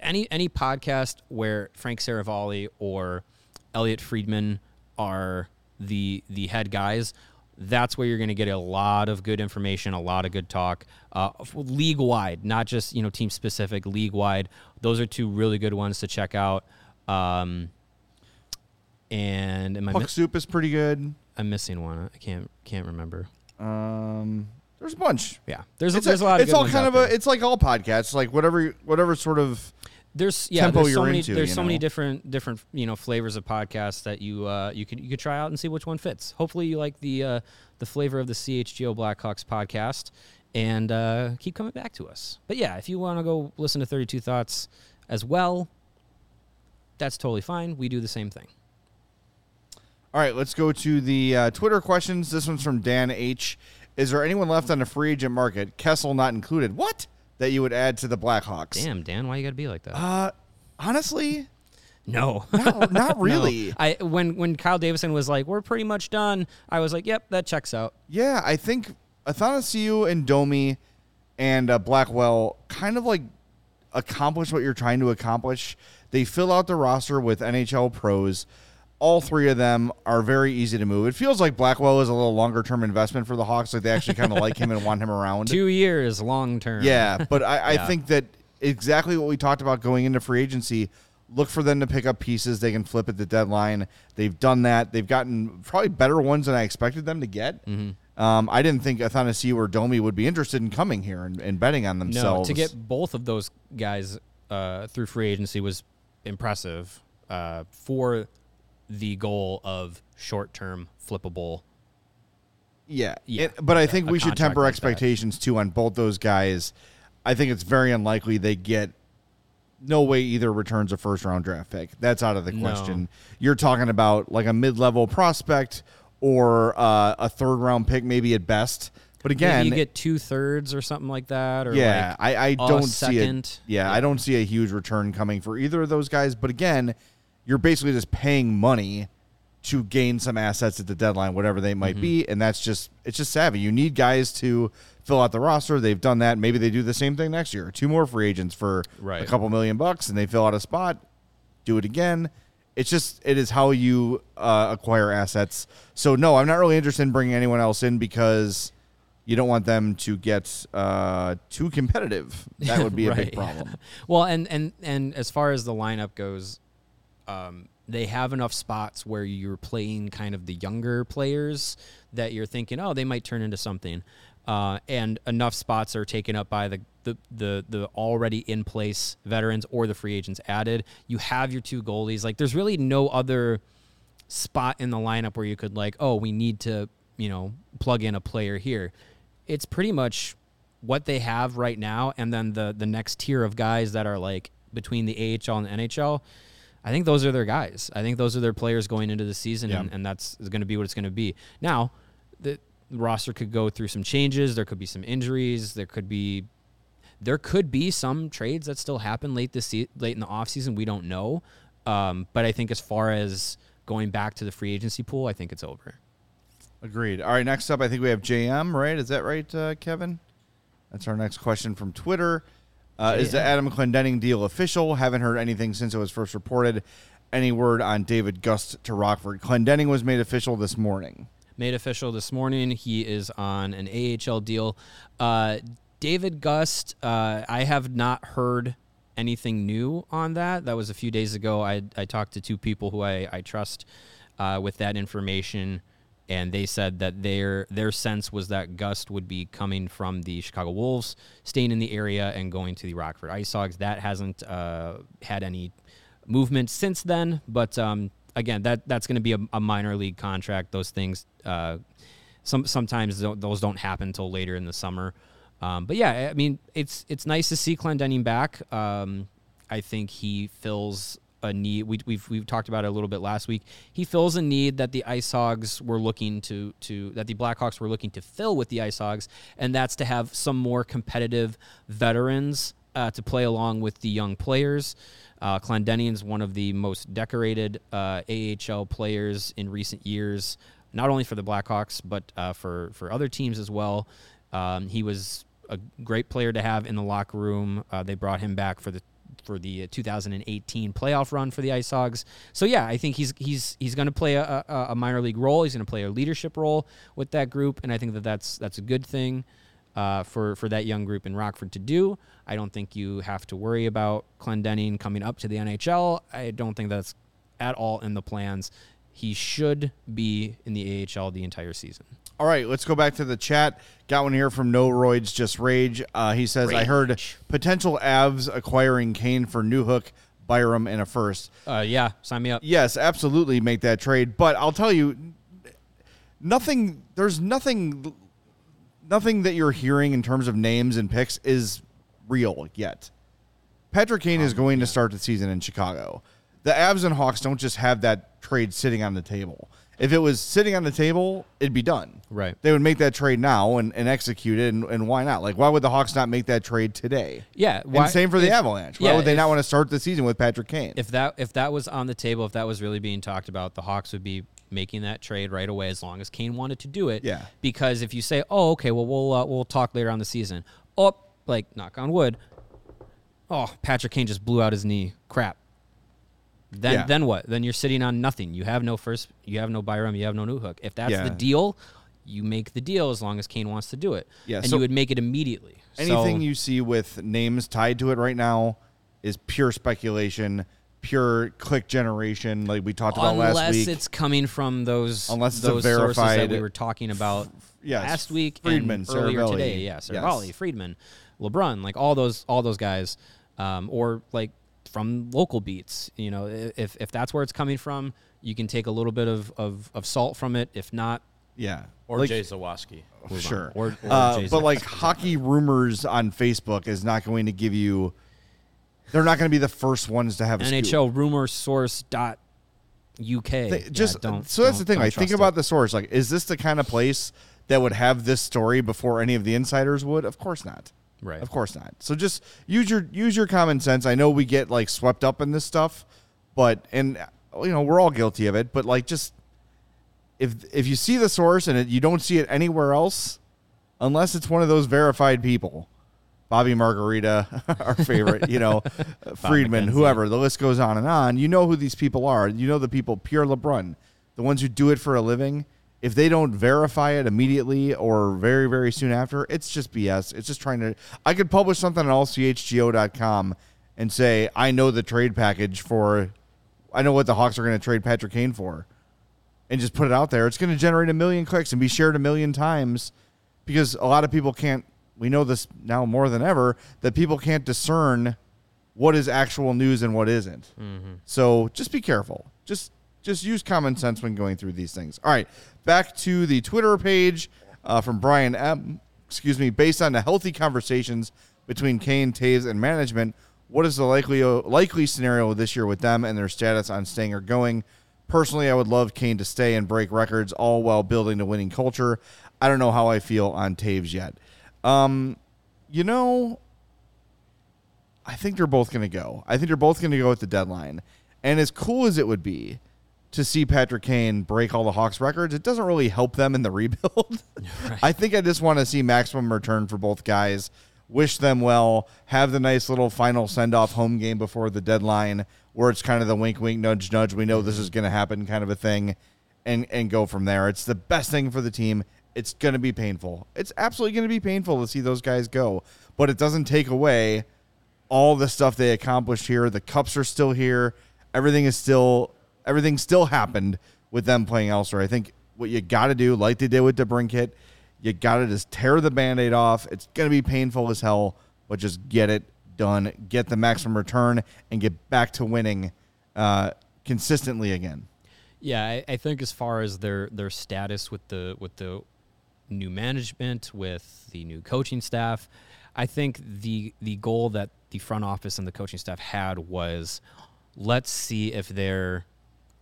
any any podcast where Frank Seravalli or Elliot Friedman are the the head guys. That's where you're going to get a lot of good information, a lot of good talk, uh, league wide, not just you know team specific, league wide. Those are two really good ones to check out. Um, and am Puck mi- Soup is pretty good. I'm missing one. I can't can't remember. Um, there's a bunch. Yeah, there's It's, there's a, lot. Of it's all kind of there. a. It's like all podcasts, like whatever whatever sort of. There's yeah tempo there's so many into, there's so many different different you know flavors of podcasts that you uh you could you could try out and see which one fits. Hopefully you like the uh the flavor of the chgo blackhawks podcast and uh keep coming back to us. But yeah if you want to go listen to 32 thoughts as well that's totally fine. We do the same thing. All right, let's go to the uh, Twitter questions. This one's from Dan H. Is there anyone left on the free agent market, Kessel not included? What that you would add to the Blackhawks? damn dan why you gotta be like that Uh, honestly, no not, not No. really. i when when kyle davidson was like we're pretty much done i was like yep that checks out Yeah, I think Athanasiou and Domi and uh, Blackwell kind of like accomplish what you're trying to accomplish. They fill out the roster with NHL pros. All three of them are very easy to move. It feels like Blackwell is a little longer term investment for the Hawks. Like they actually kind of like him and want him around. two years long term Yeah, but I, I Yeah. think that exactly what we talked about going into free agency, Look for them to pick up pieces they can flip at the deadline. They've done that. They've gotten probably better ones than I expected them to get. Mm-hmm. Um, I didn't think Athanasiou or Domi would be interested in coming here and, and betting on themselves. No, to get both of those guys uh, through free agency was impressive uh, for the goal of short-term flippable. Yeah, Yeah, It- but I think we should temper like that. expectations too on both those guys. I think it's very unlikely they get. No way either returns a first round draft pick. That's out of the No. question. You're talking about like a mid level prospect or uh, a third round pick, maybe at best. But again, Maybe you get two thirds or something like that, or yeah, like I, I don't see it. second. Yeah, I don't see a huge return coming for either of those guys. But again, you're basically just paying money to gain some assets at the deadline, whatever they Mm-hmm. might be, and that's just it's just savvy. You need guys to fill out the roster. They've done that. Maybe they do the same thing next year. Two more free agents for a couple million bucks, and they fill out a spot. Do it again. It's just it is how you uh, acquire assets. So no, I'm not really interested in bringing anyone else in because you don't want them to get uh, too competitive. That would be a big problem. Well, and and and as far as the lineup goes, um, they have enough spots where you're playing kind of the younger players that you're thinking, oh, they might turn into something, uh, and enough spots are taken up by the, the the the already in place veterans or the free agents added. You have your two goalies. Like, there's really no other spot in the lineup where you could like, oh, we need to, you know, plug in a player here. It's pretty much what they have right now, and then the the next tier of guys that are like between the AHL and the NHL. I think those are their guys. I think those are their players going into the season, Yeah. and, and that's going to be what it's going to be. Now, the roster could go through some changes. There could be some injuries. There could be there could be some trades that still happen late this se- late in the offseason. We don't know. Um, but I think as far as going back to the free agency pool, I think it's over. Agreed. All right, next up, I think we have JM. Right? Is that right, uh, Kevin? That's our next question from Twitter. Uh, is the Adam Clendenning deal official? Haven't heard anything since it was first reported. Any word on David Gust to Rockford? Clendenning was made official this morning. made official this morning. He is on an AHL deal. Uh, David Gust, uh, I have not heard anything new on that. That was a few days ago. I, I talked to two people who I, I trust uh, with that information, and they said that their their sense was that Gust would be coming from the Chicago Wolves, staying in the area, and going to the Rockford Ice Hogs. That hasn't uh, had any movement since then. But um, again, that that's going to be a, a minor league contract. Those things, uh, some sometimes tho- those don't happen until later in the summer. Um, but yeah, I mean, it's it's nice to see Clendenning back. Um, I think he fills a need. We, we've we've talked about it a little bit last week. He fills a need that the Ice Hogs were looking to to that the Blackhawks were looking to fill with the Ice Hogs, and that's to have some more competitive veterans uh, to play along with the young players. Uh, Clendenning is one of the most decorated uh, AHL players in recent years, not only for the Blackhawks but uh, for for other teams as well. Um, he was a great player to have in the locker room. Uh, they brought him back for the for the 2018 playoff run for the Ice Hogs. So yeah, I think he's he's he's going to play a, a, a minor league role. He's going to play a leadership role with that group, and I think that that's that's a good thing uh, for for that young group in Rockford to do. I don't think you have to worry about Clendenning coming up to the NHL. I don't think that's at all in the plans. He should be in the AHL the entire season. All right, let's go back to the chat. Got one here from No Roids Just Rage. Uh, he says, I heard potential Avs acquiring Kane for New Newhook, Byram, and a first. Uh, yeah, sign me up. Yes, absolutely make that trade. But I'll tell you, nothing. There's nothing. Nothing that you're hearing in terms of names and picks is real yet. Patrick Kane is going to start the season in Chicago. The Avs and Hawks don't just have that trade sitting on the table. If it was sitting on the table, it'd be done. Right. They would make that trade now and, and execute it, and, and why not? Like, why would the Hawks not make that trade today? Yeah, and same for the if- Avalanche. Why yeah, would they if- not want to start the season with Patrick Kane? if that if that was on the table, if that was really being talked about, the Hawks would be making that trade right away as long as Kane wanted to do it. Yeah. Because if you say, "Oh, okay, well we'll uh, we'll talk later on the season," oh, like knock on wood, oh Patrick Kane just blew out his knee. Crap. Then Yeah. then what? Then you're sitting on nothing. You have no first. You have no Byram. You have no Newhook. If that's Yeah. the deal. You make the deal as long as Kane wants to do it. Yeah, and so- you would make it immediately. Anything So- you see with names tied to it right now is pure speculation. pure click generation like we talked about last week. Unless it's coming from those Unless it's a those sources verified- that we were talking about yes, last week Friedman, and earlier today. Yeah, Yes. Seravalli, Friedman, LeBrun, like all those all those guys, um, or like from local beats. You know, if if that's where it's coming from, you can take a little bit of of, of salt from it. If not, Yeah. Or like, Jay Zawaski. move on. Sure. Or, or Uh, Jay but like hockey rumors on Facebook is not going to give you. They're not going to be the first ones to have a scoop. NHL rumor source dot UK. They- Yeah, just don't, so that's the don't- thing. Like think trust about it. the source. Like, is this the kind of place that would have this story before any of the insiders would? Of course not. Right. Of course not. So just use your use your common sense. I know we get like swept up in this stuff, but and you know we're all guilty of it. But like just if if you see the source and it, you don't see it anywhere else, unless it's one of those verified people, Bobby Margarita, our favorite, you know, uh, Friedman, whoever. The list goes on and on. You know who these people are. You know the people, Pierre LeBrun, the ones who do it for a living. If they don't verify it immediately or very, very soon after, it's just BS. It's just trying to. I could publish something on allchgo.com and say, I know the trade package for, I know what the Hawks are going to trade Patrick Kane for and just put it out there. It's going to generate a million clicks and be shared a million times because a lot of people can't. We know this now more than ever that people can't discern what is actual news and what isn't. Mm-hmm. So just be careful. Just just use common sense when going through these things. All right, back to the Twitter page uh, from Brian M. Excuse me. Based on the healthy conversations between Kane, Toews, and management, what is the likely likely scenario this year with them and their status on staying or going? Personally, I would love Kane to stay and break records, all while building a winning culture. I don't know how I feel on Toews yet. Um, you know, I think they're both going to go. I think they're both going to go at the deadline. And as cool as it would be to see Patrick Kane break all the Hawks records, it doesn't really help them in the rebuild. I think I just want to see maximum return for both guys. Wish them well. Have the nice little final send off home game before the deadline where it's kind of the wink, wink, nudge, nudge. We know this mm-hmm. is going to happen kind of a thing and, and go from there. It's the best thing for the team. It's going to be painful. It's absolutely going to be painful to see those guys go, but it doesn't take away all the stuff they accomplished here. The cups are still here. Everything is still everything still happened with them playing elsewhere. I think what you got to do, like they did with DeBrincat, you got to just tear the band-aid off. It's going to be painful as hell, but just get it done. Get the maximum return and get back to winning uh, consistently again. Yeah, I, I think as far as their their status with the with the new management, with the new coaching staff, I think the the goal that the front office and the coaching staff had was let's see if they're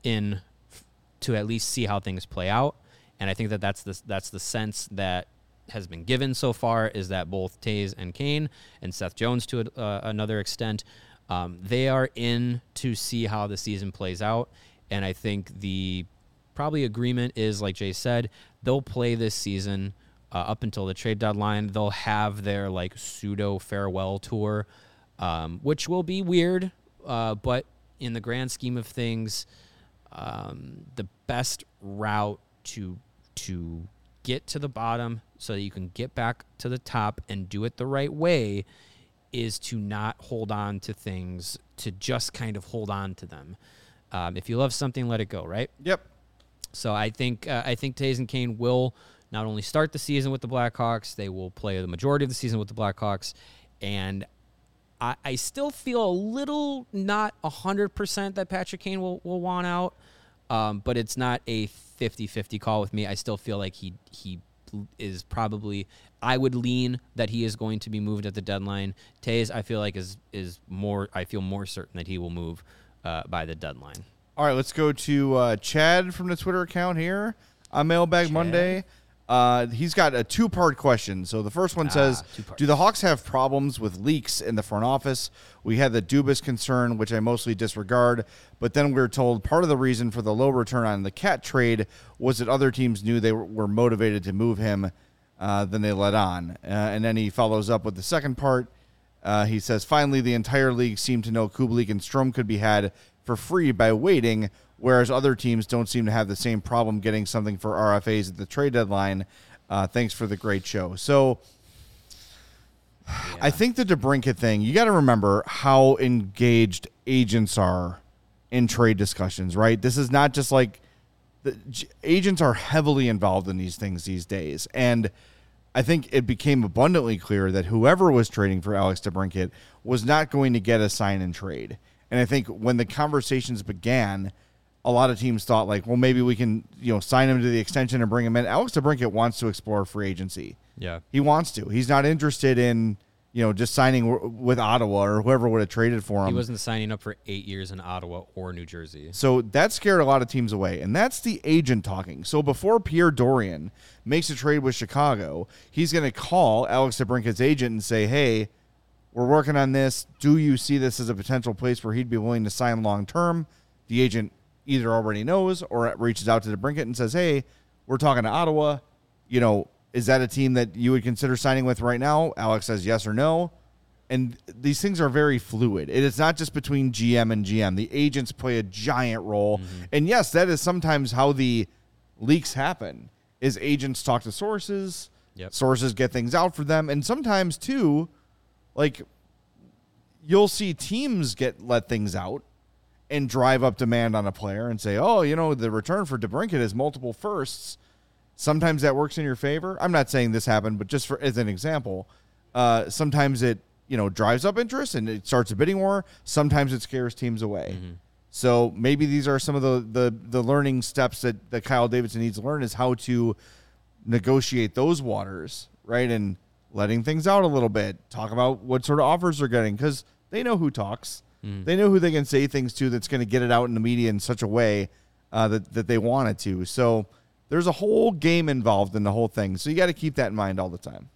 in f- to at least see how things play out. And I think that that's the that's the sense that has been given so far is that both Toews and Kane and Seth Jones to a, uh, another extent, um, they are in to see how the season plays out. And I think the probably agreement is like Jay said, they'll play this season uh, up until the trade deadline. They'll have their like pseudo farewell tour, um, which will be weird, uh, but in the grand scheme of things, um, the best route to to get to the bottom so that you can get back to the top and do it the right way is to not hold on to things to just kind of hold on to them. Um, if you love something let it go right? Yep. so I think uh, I think and Kane will not only start the season with the Blackhawks, they will play the majority of the season with the Blackhawks, and I, I still feel a little not hundred percent that Patrick Kane will, will want out, um, but it's not a 50-50 call with me. I still feel like he he is probably I would lean that he is going to be moved at the deadline. Toews I feel like is is more I feel more certain that he will move uh, by the deadline. All right, let's go to uh, Chad from the Twitter account here on Mailbag Monday. Uh, he's got a two part question. So the first one says. Do the Hawks have problems with leaks in the front office? We had the Dubas concern, which I mostly disregard, but then we were told part of the reason for the low return on the cat trade was that other teams knew they were, motivated to move him uh, than they let on. Uh, and then he follows up with the second part. Uh, he says, finally, the entire league seemed to know Kubalik and Strome could be had for free by waiting, whereas other teams don't seem to have the same problem getting something for RFAs at the trade deadline. Uh, thanks for the great show. So I think the DeBrincat thing, you got to remember how engaged agents are in trade discussions, right? This is not just like the agents are heavily involved in these things these days. And I think it became abundantly clear that whoever was trading for Alex DeBrincat was not going to get a sign and trade. And I think when the conversations began, a lot of teams thought like, well, maybe we can, you know, sign him to the extension and bring him in. Alex DeBrincat wants to explore free agency. Yeah. He wants to. He's not interested in, you know, just signing w- with Ottawa or whoever would have traded for him. He wasn't signing up for eight years in Ottawa or New Jersey. So that scared a lot of teams away. And that's the agent talking. So before Pierre Dorion makes a trade with Chicago, he's going to call Alex DeBrincat's agent and say, hey, we're working on this. Do you see this as a potential place where he'd be willing to sign long term? The agent either already knows or reaches out to the DeBrincat and says, hey, we're talking to Ottawa. You know, is that a team that you would consider signing with right now? Alex says yes or no and these things are very fluid. It is not just between GM and GM. The agents play a giant role. Mm-hmm. And yes, that is sometimes how the leaks happen. Is agents talk to sources, Yep. sources get things out for them, and sometimes too, like you'll see teams get let things out and drive up demand on a player and say, "Oh, you know, the return for DeBrincat is multiple firsts." Sometimes that works in your favor. I'm not saying this happened, but just for as an example, uh, sometimes it you know drives up interest and it starts a bidding war. Sometimes it scares teams away. So maybe these are some of the the the learning steps that that Kyle Davidson needs to learn is how to negotiate those waters, right? And letting things out a little bit. Talk about what sort of offers they're getting because they know who talks. They know who they can say things to that's going to get it out in the media in such a way uh, that that they want it to. So there's a whole game involved in the whole thing. So you got to keep that in mind all the time.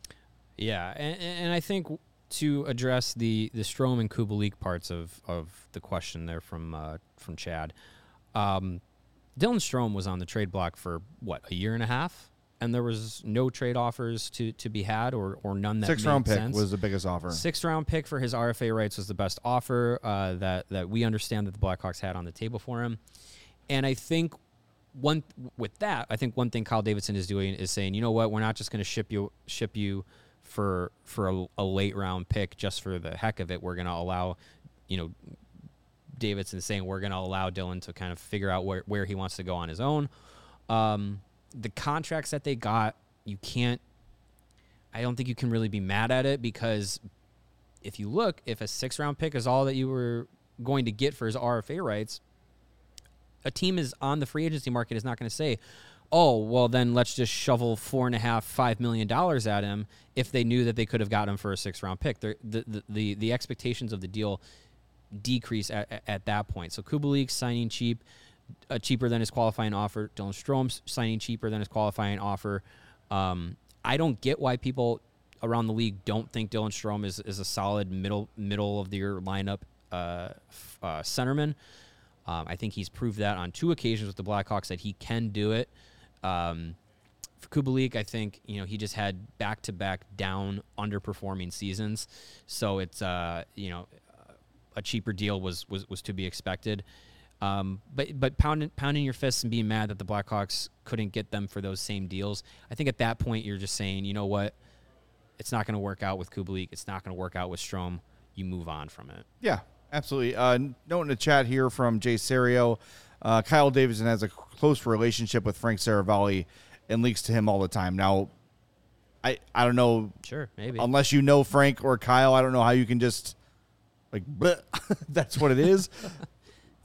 Yeah, and, and I think to address the the Strome and Kubalik parts of, of the question there from uh, from Chad, um, Dylan Strome was on the trade block for what a year and a half, and there was no trade offers to, to be had or or none that Six round pick sense. was the biggest offer. Sixth round pick for his RFA rights was the best offer uh, that that we understand that the Blackhawks had on the table for him, and I think one with that, I think one thing Kyle Davidson is doing is saying, you know what, we're not just going to ship you ship you for for a, a late round pick just for the heck of it. We're going to allow, you know, Davidson saying we're going to allow Dylan to kind of figure out where where he wants to go on his own. Um, the contracts that they got, you can't. I don't think you can really be mad at it because if you look, if a six round pick is all that you were going to get for his RFA rights, a team is on the free agency market is not going to say, "Oh, well, then let's just shovel four and a half, five million dollars at him." If they knew that they could have got him for a six round pick, the the the the expectations of the deal decrease at, at- at that point. So Kubalik signing cheap, uh, cheaper than his qualifying offer. Dylan Strome signing cheaper than his qualifying offer. Um, I don't get why people around the league don't think Dylan Strome is, is a solid middle middle of the year lineup uh, uh, centerman. Um, I think he's proved that on two occasions with the Blackhawks that he can do it. Um, for Kubalik, I think you know he just had back to back down underperforming seasons, so it's uh, you know a cheaper deal was was, was to be expected. Um, but but pounding pounding your fists and being mad that the Blackhawks couldn't get them for those same deals, I think at that point you're just saying, you know what, it's not going to work out with Kubalik, it's not going to work out with Strome. You move on from it. Yeah, absolutely. Uh, note in the chat here from Jay Serio, uh, Kyle Davidson has a close relationship with Frank Seravalli and leaks to him all the time. Now, I I don't know Sure, maybe. unless you know Frank or Kyle. I don't know how you can just like bleh, that's what it is.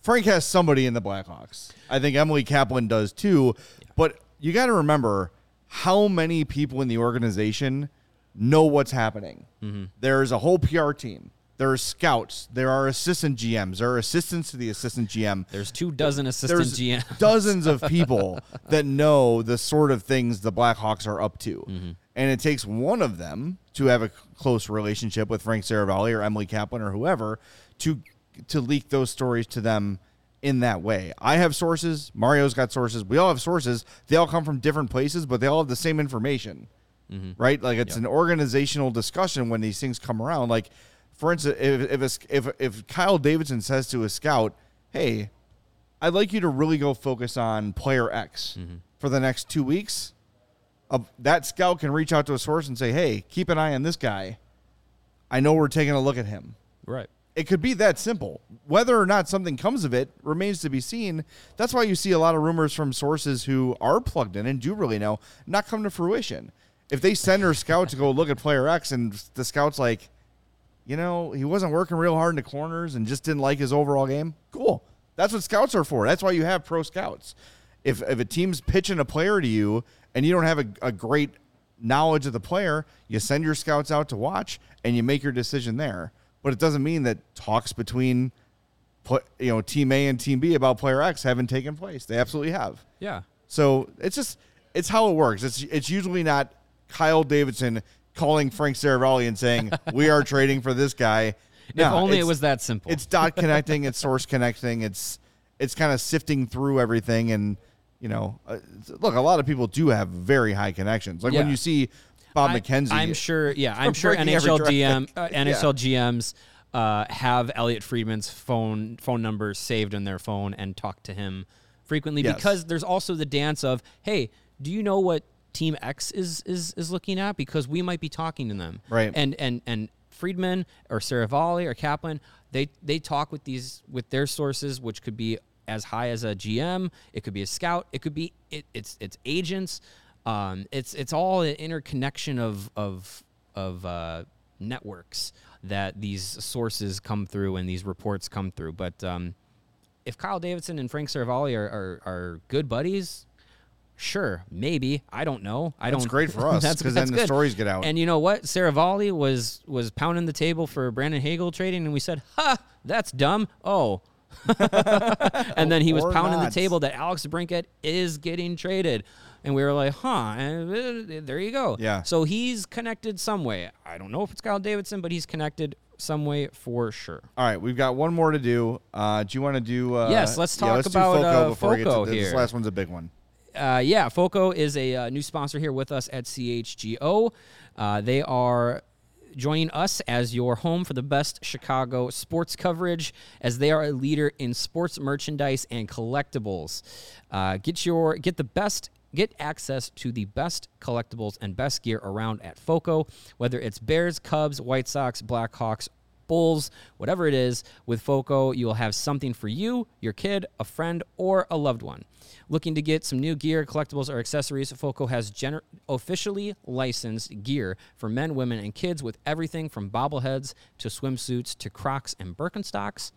Frank has somebody in the Blackhawks. I think Emily Kaplan does too. But you got to remember how many people in the organization know what's happening. Mm-hmm. There's a whole PR team. There are scouts. There are assistant GMs. There are assistants to the assistant GM. There's two dozen assistant There's GMs. dozens of people that know the sort of things the Blackhawks are up to. Mm-hmm. And it takes one of them to have a close relationship with Frank Seravalli or Emily Kaplan or whoever to to leak those stories to them in that way. I have sources, Mario's got sources. We all have sources. They all come from different places, but they all have the same information. Right? Like it's an organizational discussion when these things come around. Like for instance, if if, a, if if Kyle Davidson says to a scout, "Hey, I'd like you to really go focus on player X for the next two weeks. Uh, that scout can reach out to a source and say, "Hey, keep an eye on this guy. I know we're taking a look at him." Right. It could be that simple. Whether or not something comes of it remains to be seen. That's why you see a lot of rumors from sources who are plugged in and do really know not come to fruition. If they send their scout to go look at player X and the scout's like, you know, he wasn't working real hard in the corners and just didn't like his overall game, cool. That's what scouts are for. That's why you have pro scouts. If, if a team's pitching a player to you and you don't have a, a great knowledge of the player, you send your scouts out to watch and you make your decision there. But it doesn't mean that talks between you know team A and team B about player X haven't taken place. They absolutely have. Yeah. So it's just it's how it works. It's it's usually not Kyle Davidson calling Frank Seravalli and saying we are trading for this guy. No, if only it was that simple. It's dot connecting. it's source connecting. It's it's kind of sifting through everything and you know, uh, look, a lot of people do have very high connections. Like yeah. when you see Bob I, McKenzie. I'm sure. Yeah, I'm sure NHL GM, uh, NHL GMs uh, have Elliot Friedman's phone phone number saved in their phone and talk to him frequently yes. because there's also the dance of, hey, do you know what Team X is is is looking at? Because we might be talking to them, right? And and and Friedman or Seravalli or Kaplan, they they talk with these with their sources, which could be as high as a GM, it could be a scout, it could be it, it's it's agents. Um, it's it's all an interconnection of of of uh, networks that these sources come through and these reports come through. But um, if Kyle Davidson and Frank Seravalli are, are, are good buddies, Sure, maybe I don't know. I that's don't. great for us because then the stories get out. And you know what? Seravalli was was pounding the table for Brandon Hagel trading, and we said, "Ha, that's dumb." Oh, and then he was pounding not. the table that Alex DeBrincat is getting traded. And we were like, huh, and uh, there you go. Yeah. So he's connected some way. I don't know if it's Kyle Davidson, but he's connected some way for sure. All right, we've got one more to do. Uh, do you want to do? Uh, yes, let's talk yeah, let's about Foco uh, before Foco we get to here. This last one's a big one. Uh, yeah, Foco is a uh, new sponsor here with us at CHGO. Uh, they are joining us as your home for the best Chicago sports coverage, as they are a leader in sports merchandise and collectibles. Uh, get your get the best. Get access to the best collectibles and best gear around at FOCO, whether it's Bears, Cubs, White Sox, Blackhawks, Bulls, whatever it is, with FOCO, you'll have something for you, your kid, a friend, or a loved one. Looking to get some new gear, collectibles, or accessories? Foco has gener- officially licensed gear for men, women, and kids with everything from bobbleheads to swimsuits to Crocs and Birkenstocks.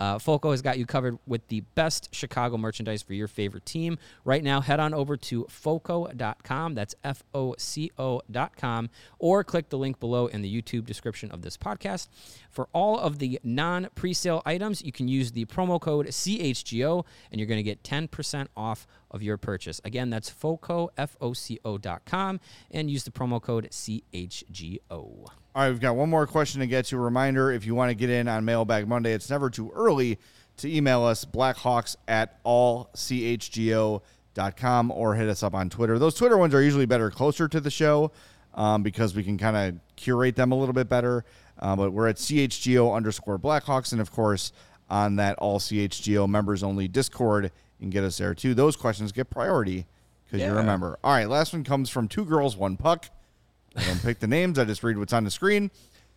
Uh, Foco has got you covered with the best Chicago merchandise for your favorite team. Right now, head on over to foco.com. That's F O C O.com. Or click the link below in the YouTube description of this podcast. For all of the non presale items, you can use the promo code CHGO and you're going to get 10% off of your purchase. Again, that's FOCO, F O C O.com, and use the promo code CHGO. All right, we've got one more question to get to. Reminder if you want to get in on Mailbag Monday, it's never too early to email us blackhawks at allchgo.com or hit us up on Twitter. Those Twitter ones are usually better closer to the show um, because we can kind of curate them a little bit better. Uh, but we're at CHGO underscore Blackhawks. And of course, on that all CHGO members only Discord, you can get us there too. Those questions get priority because yeah. you remember. All right, last one comes from Two Girls, One Puck. I don't pick the names. I just read what's on the screen.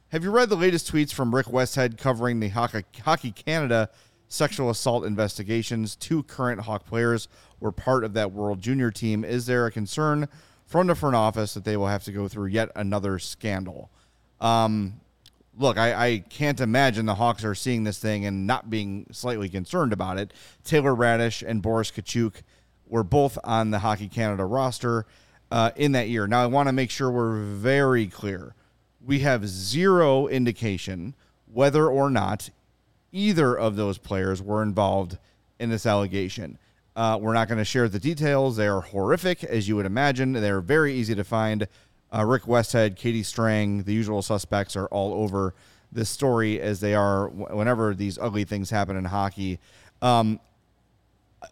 Have you read the latest tweets from Rick Westhead covering the Hockey Canada sexual assault investigations? Two current Hawk players were part of that World Junior team. Is there a concern from the front office that they will have to go through yet another scandal? Um, look, I, I, can't imagine the Hawks are seeing this thing and not being slightly concerned about it. Taylor Raddysh and Boris Katchouk were both on the Hockey Canada roster uh, in that year. Now, I want to make sure we're very clear. We have zero indication whether or not either of those players were involved in this allegation. Uh, we're not going to share the details. They are horrific, as you would imagine. They're very easy to find. Uh, Rick Westhead, Katie Strang, the usual suspects are all over this story as they are whenever these ugly things happen in hockey. Um,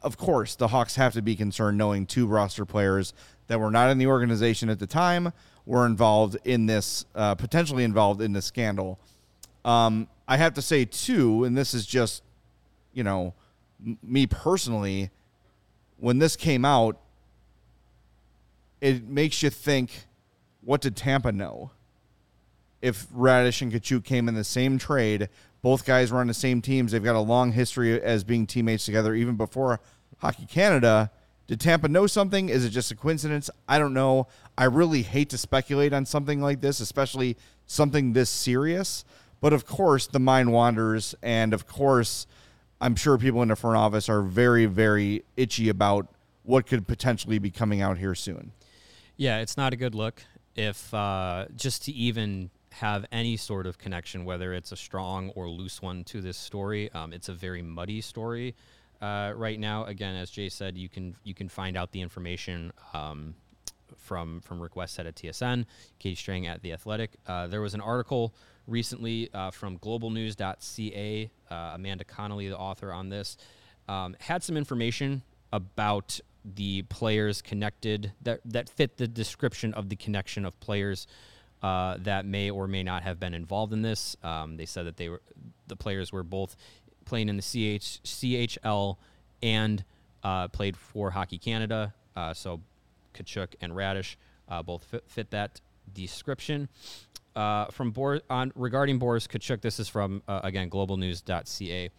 of course, the Hawks have to be concerned knowing two roster players that were not in the organization at the time were involved in this, uh, potentially involved in this scandal. Um, I have to say, too, and this is just, you know, m- me personally, when this came out, it makes you think, what did Tampa know? If Raddysh and Katchouk came in the same trade, Both guys were on the same teams. They've got a long history as being teammates together, even before Hockey Canada. Did Tampa know something? Is it just a coincidence? I don't know. I really hate to speculate on something like this, especially something this serious. But of course, the mind wanders, and of course, I'm sure people in the front office are very, very itchy about what could potentially be coming out here soon. Yeah, it's not a good look if uh, just to even have any sort of connection, whether it's a strong or loose one to this story. Um, it's a very muddy story uh, right now. Again, as Jay said, you can you can find out the information um, from from Rick at TSN, Katie Strang at the Athletic. Uh, there was an article recently uh, from GlobalNews.ca. Uh, Amanda Connolly, the author on this, um, had some information about the players connected that that fit the description of the connection of players uh, that may or may not have been involved in this. Um, they said that they were the players were both playing in the CH, CHL and uh, played for Hockey Canada. Uh, so Katchouk and Raddysh uh, both fit, fit, that description. Uh, from Bor- on regarding Boris Katchouk, this is from uh, again globalnews.ca.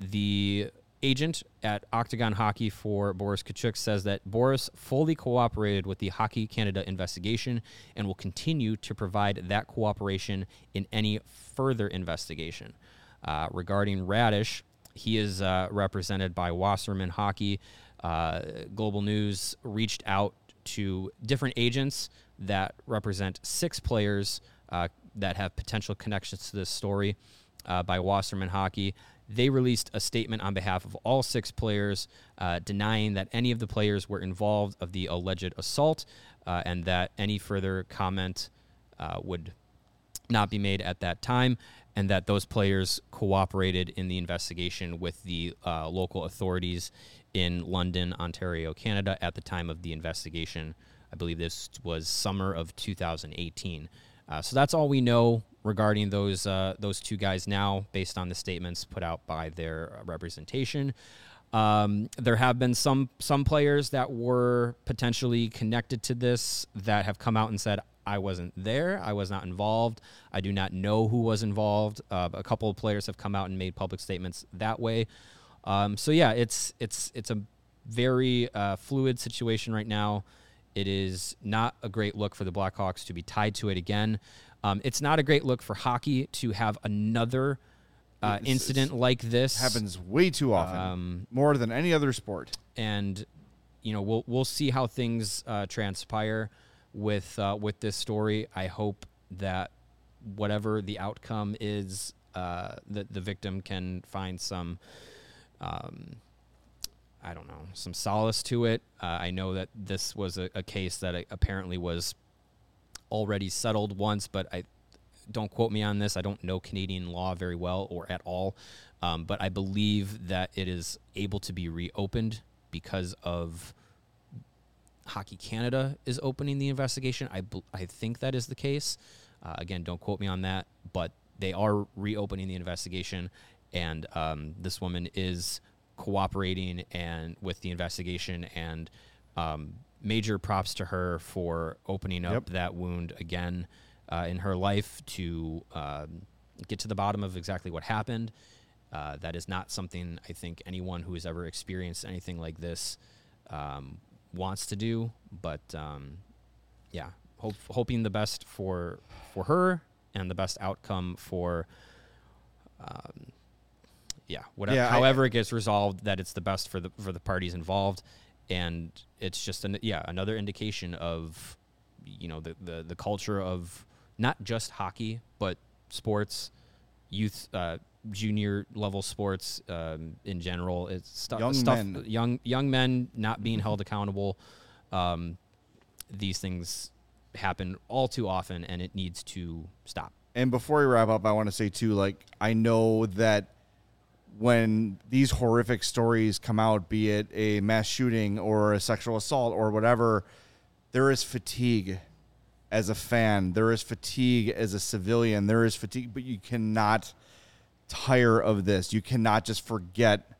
the agent at Octagon Hockey for Boris Katchouk says that Boris fully cooperated with the Hockey Canada investigation and will continue to provide that cooperation in any further investigation. Uh, regarding Raddysh, he is uh, represented by Wasserman Hockey. Uh, Global News reached out to different agents that represent six players uh, that have potential connections to this story uh, by Wasserman Hockey they released a statement on behalf of all six players uh, denying that any of the players were involved of the alleged assault uh, and that any further comment uh, would not be made at that time and that those players cooperated in the investigation with the uh, local authorities in London, Ontario, Canada at the time of the investigation. I believe this was summer of 2018. Uh, so that's all we know regarding those uh, those two guys now, based on the statements put out by their representation. Um, there have been some some players that were potentially connected to this that have come out and said, "I wasn't there. I was not involved. I do not know who was involved." Uh, a couple of players have come out and made public statements that way. Um, so yeah, it's it's it's a very uh, fluid situation right now. It is not a great look for the Blackhawks to be tied to it again. Um, it's not a great look for hockey to have another uh, incident like this. Happens way too often, um, more than any other sport. And you know, we'll we'll see how things uh, transpire with uh, with this story. I hope that whatever the outcome is, uh, that the victim can find some. Um, I don't know, some solace to it. Uh, I know that this was a, a case that uh, apparently was already settled once, but I don't quote me on this. I don't know Canadian law very well or at all, um, but I believe that it is able to be reopened because of Hockey Canada is opening the investigation. I, I think that is the case. Uh, again, don't quote me on that, but they are reopening the investigation, and um, this woman is cooperating and with the investigation and um, major props to her for opening up yep. that wound again uh, in her life to um, get to the bottom of exactly what happened. Uh, that is not something I think anyone who has ever experienced anything like this um, wants to do. But um, yeah, hope, hoping the best for for her and the best outcome for um, yeah, whatever. Yeah, however I, it gets resolved, that it's the best for the for the parties involved and it's just an yeah another indication of you know the the, the culture of not just hockey but sports youth uh, junior level sports um, in general. It's stu- young stuff men. young young men not being held accountable. Um, these things happen all too often and it needs to stop. And before we wrap up i want to say too like i know that when these horrific stories come out, be it a mass shooting or a sexual assault or whatever, there is fatigue as a fan. There is fatigue as a civilian. There is fatigue, but you cannot tire of this. You cannot just forget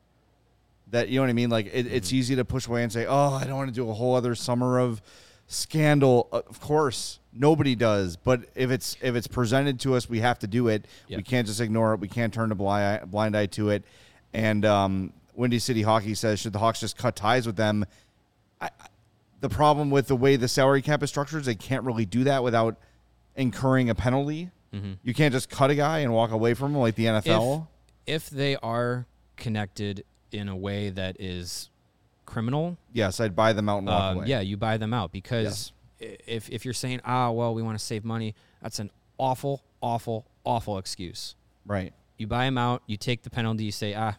that. You know what I mean? Like it, mm-hmm. it's easy to push away and say, "Oh, I don't want to do a whole other summer of scandal." Of course, Nobody does. But if it's if it's presented to us, we have to do it. Yep. We can't just ignore it. We can't turn a blind eye, blind eye to it. And um, Windy City Hockey says, should the Hawks just cut ties with them? I, the problem with the way the salary cap is structured is they can't really do that without incurring a penalty. You can't just cut a guy and walk away from him like the NFL. If, if they are connected in a way that is criminal, yes, I'd buy them out and walk um, away. yeah, you buy them out because if if you're saying, ah, well, we want to save money, that's an awful, awful, awful excuse. Right. You buy them out, you take the penalty, you say, ah,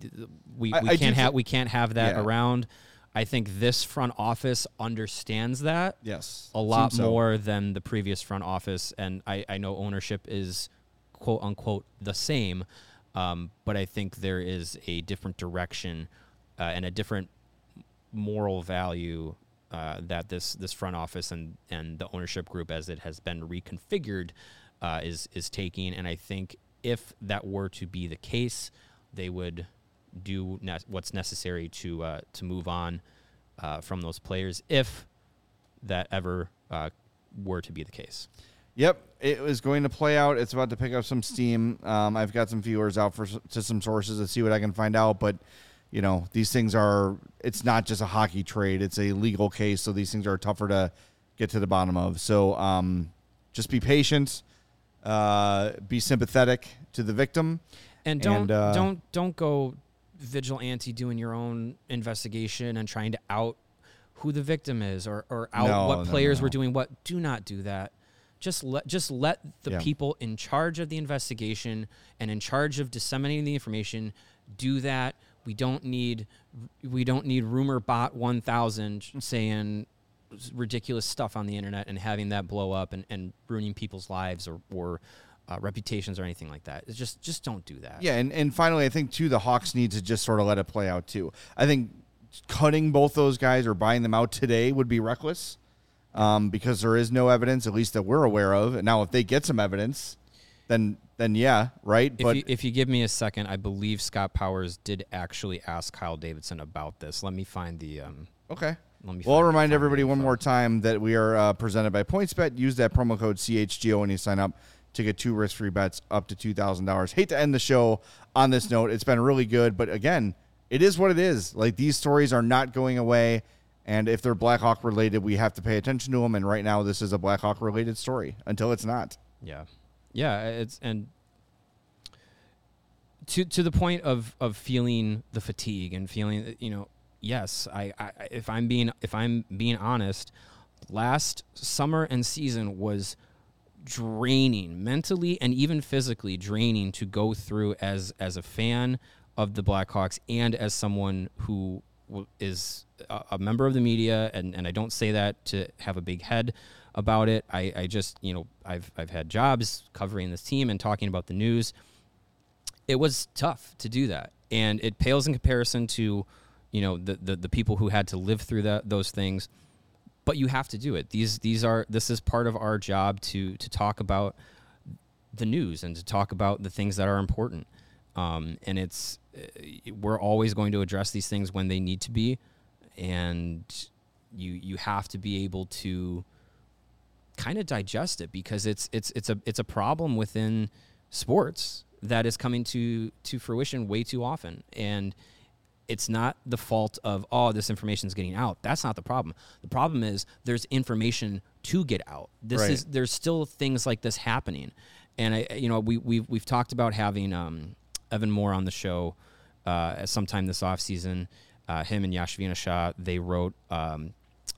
th- th- we, I- we I can't have we can't have that Yeah. around. I think this front office understands that Yes. a lot so. more than the previous front office, and I, I know ownership is quote unquote the same, um, but I think there is a different direction uh, and a different moral value uh, that this this front office and and the ownership group, as it has been reconfigured, uh, is is taking. And I think if that were to be the case, they would do ne- what's necessary to uh, to move on uh, from those players if that ever uh, were to be the case. Yep, it is going to play out. It's about to pick up some steam. Um, I've got some viewers out for to some sources to see what I can find out. But you know, these things are. It's not just a hockey trade; it's a legal case. So these things are tougher to get to the bottom of. So um, just be patient. Uh, be sympathetic to the victim. And don't And, uh, don't don't go vigilante doing your own investigation and trying to out who the victim is or, or out No, what no, players no. were doing what. Do not do that. Just let just let the Yeah. people in charge of the investigation and in charge of disseminating the information do that. We don't need we don't need rumor bot 1000 saying ridiculous stuff on the internet and having that blow up and, and ruining people's lives or, or uh, reputations or anything like that. It's just just don't do that. Yeah, and, and finally, I think too the Hawks need to just sort of let it play out too. I think cutting both those guys or buying them out today would be reckless, um, because there is no evidence, at least that we're aware of. And now, if they get some evidence, then then yeah, right. If but you, if you give me a second, I believe Scott Powers did actually ask Kyle Davidson about this. Let me find the. Um, okay. let me. Well, I'll remind everybody one more time that we are uh, presented by PointsBet. Use that promo code CHGO when you sign up to get two risk-free bets up to two thousand dollars. Hate to end the show on this note. It's been really good, but again, it is what it is. Like these stories are not going away, and if they're Blackhawk related, we have to pay attention to them. And right now, this is a Blackhawk related story until it's not. Yeah, yeah. It's and to to the point of of feeling the fatigue and feeling uh, you know yes I, I if i'm being if i'm being honest last summer and season was draining mentally and even physically draining to go through as as a fan of the blackhawks and as someone who is a, a member of the media and, and i don't say that to have a big head about it. I, I just you know I've, I've had jobs covering this team and talking about the news. It was tough to do that. And it pales in comparison to you know the, the, the people who had to live through that those things. But you have to do it. These these are this is part of our job to to talk about the news and to talk about the things that are important. Um, and it's uh, we're always going to address these things when they need to be. And you you have to be able to kind of digest it because it's it's it's a it's a problem within sports that is coming to to fruition way too often. And it's not the fault of oh this information is getting out. That's not the problem. The problem is there's information to get out. This Right. is there's still things like this happening. And i you know we we've, we've talked about having um, evan moore on the show uh, at sometime this offseason. Uh, him and Jashvina shah they wrote um,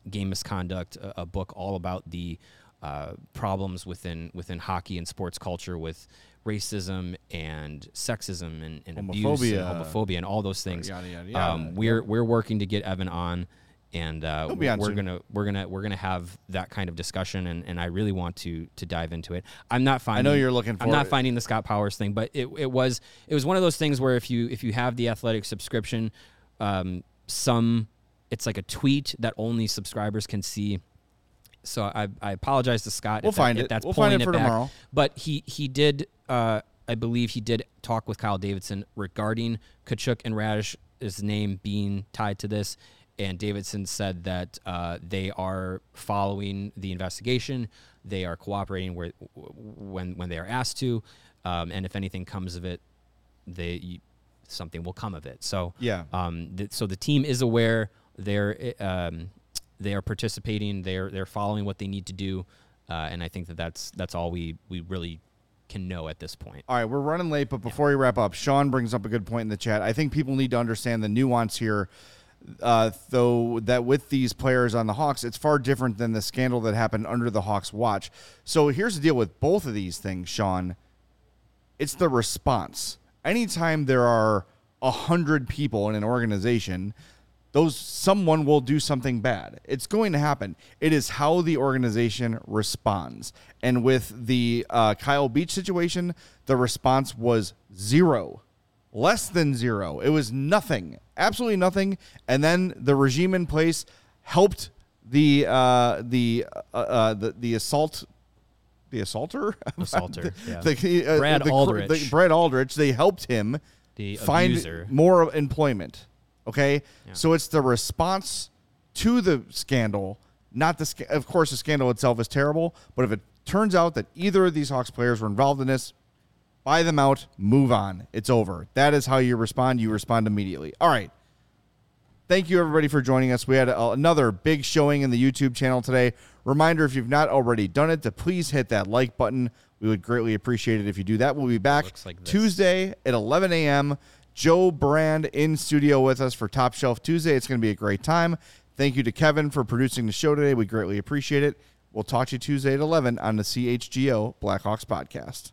game misconduct a, a book all about the uh, problems within within hockey and sports culture with racism and sexism and, and abuse and Homophobia. homophobia and all those things. Yada, yada, yada. Um, we're we're working to get Evan on, and uh, on we're soon. gonna we're gonna we're gonna have that kind of discussion, and, and I really want to to dive into it. I'm not finding. I know you're looking I'm not it. finding the Scott Powers thing, but it it was it was one of those things where if you if you have the athletic subscription, um, some it's like a tweet that only subscribers can see. So I, I apologize to Scott. We'll if that- find if. That's We'll pulling find it for back. tomorrow. But he he did. Uh, I believe he did talk with Kyle Davidson regarding Katchouk and Raddysh's name being tied to this, and Davidson said that uh, they are following the investigation. They are cooperating where, when when they are asked to, um, and if anything comes of it, they something will come of it. So Yeah. um, th- so the team is aware. They're um, they are participating. They're they're following what they need to do, uh, and I think that that's that's all we we really can know at this point. All right, we're running late, but before we wrap up, Sean brings up a good point in the chat. I think people need to understand the nuance here, uh, though, that with these players on the Hawks, it's far different than the scandal that happened under the Hawks' watch. So here's the deal with both of these things, Sean. It's the response. Anytime there are a hundred people in an organization, those someone will do something bad. It's going to happen. It is how the organization responds. And with the uh, Kyle Beach situation, the response was zero, less than zero. It was nothing, absolutely nothing. And then the regime in place helped the uh, the uh, uh, the the assault the assaulter Assaulter, the, yeah. the, uh, Brad the Aldrich. Brad Aldrich they helped him The find abuser. more employment okay Yeah. so it's the response to the scandal not the of course the scandal itself is terrible but if it turns out that either of these hawks players were involved in this buy them out move on it's over that is how you respond you respond immediately all right Thank you, everybody, for joining us. We had a, another big showing in the YouTube channel today. Reminder if you've not already done it, to please hit that like button. We would greatly appreciate it if you do that. We'll be back like. Tuesday at 11 a.m. Joe Brand in studio with us for Top Shelf Tuesday. It's going to be a great time. Thank you to Kevin for producing the show today. We greatly appreciate it. We'll talk to you Tuesday at 11 on the CHGO Blackhawks podcast.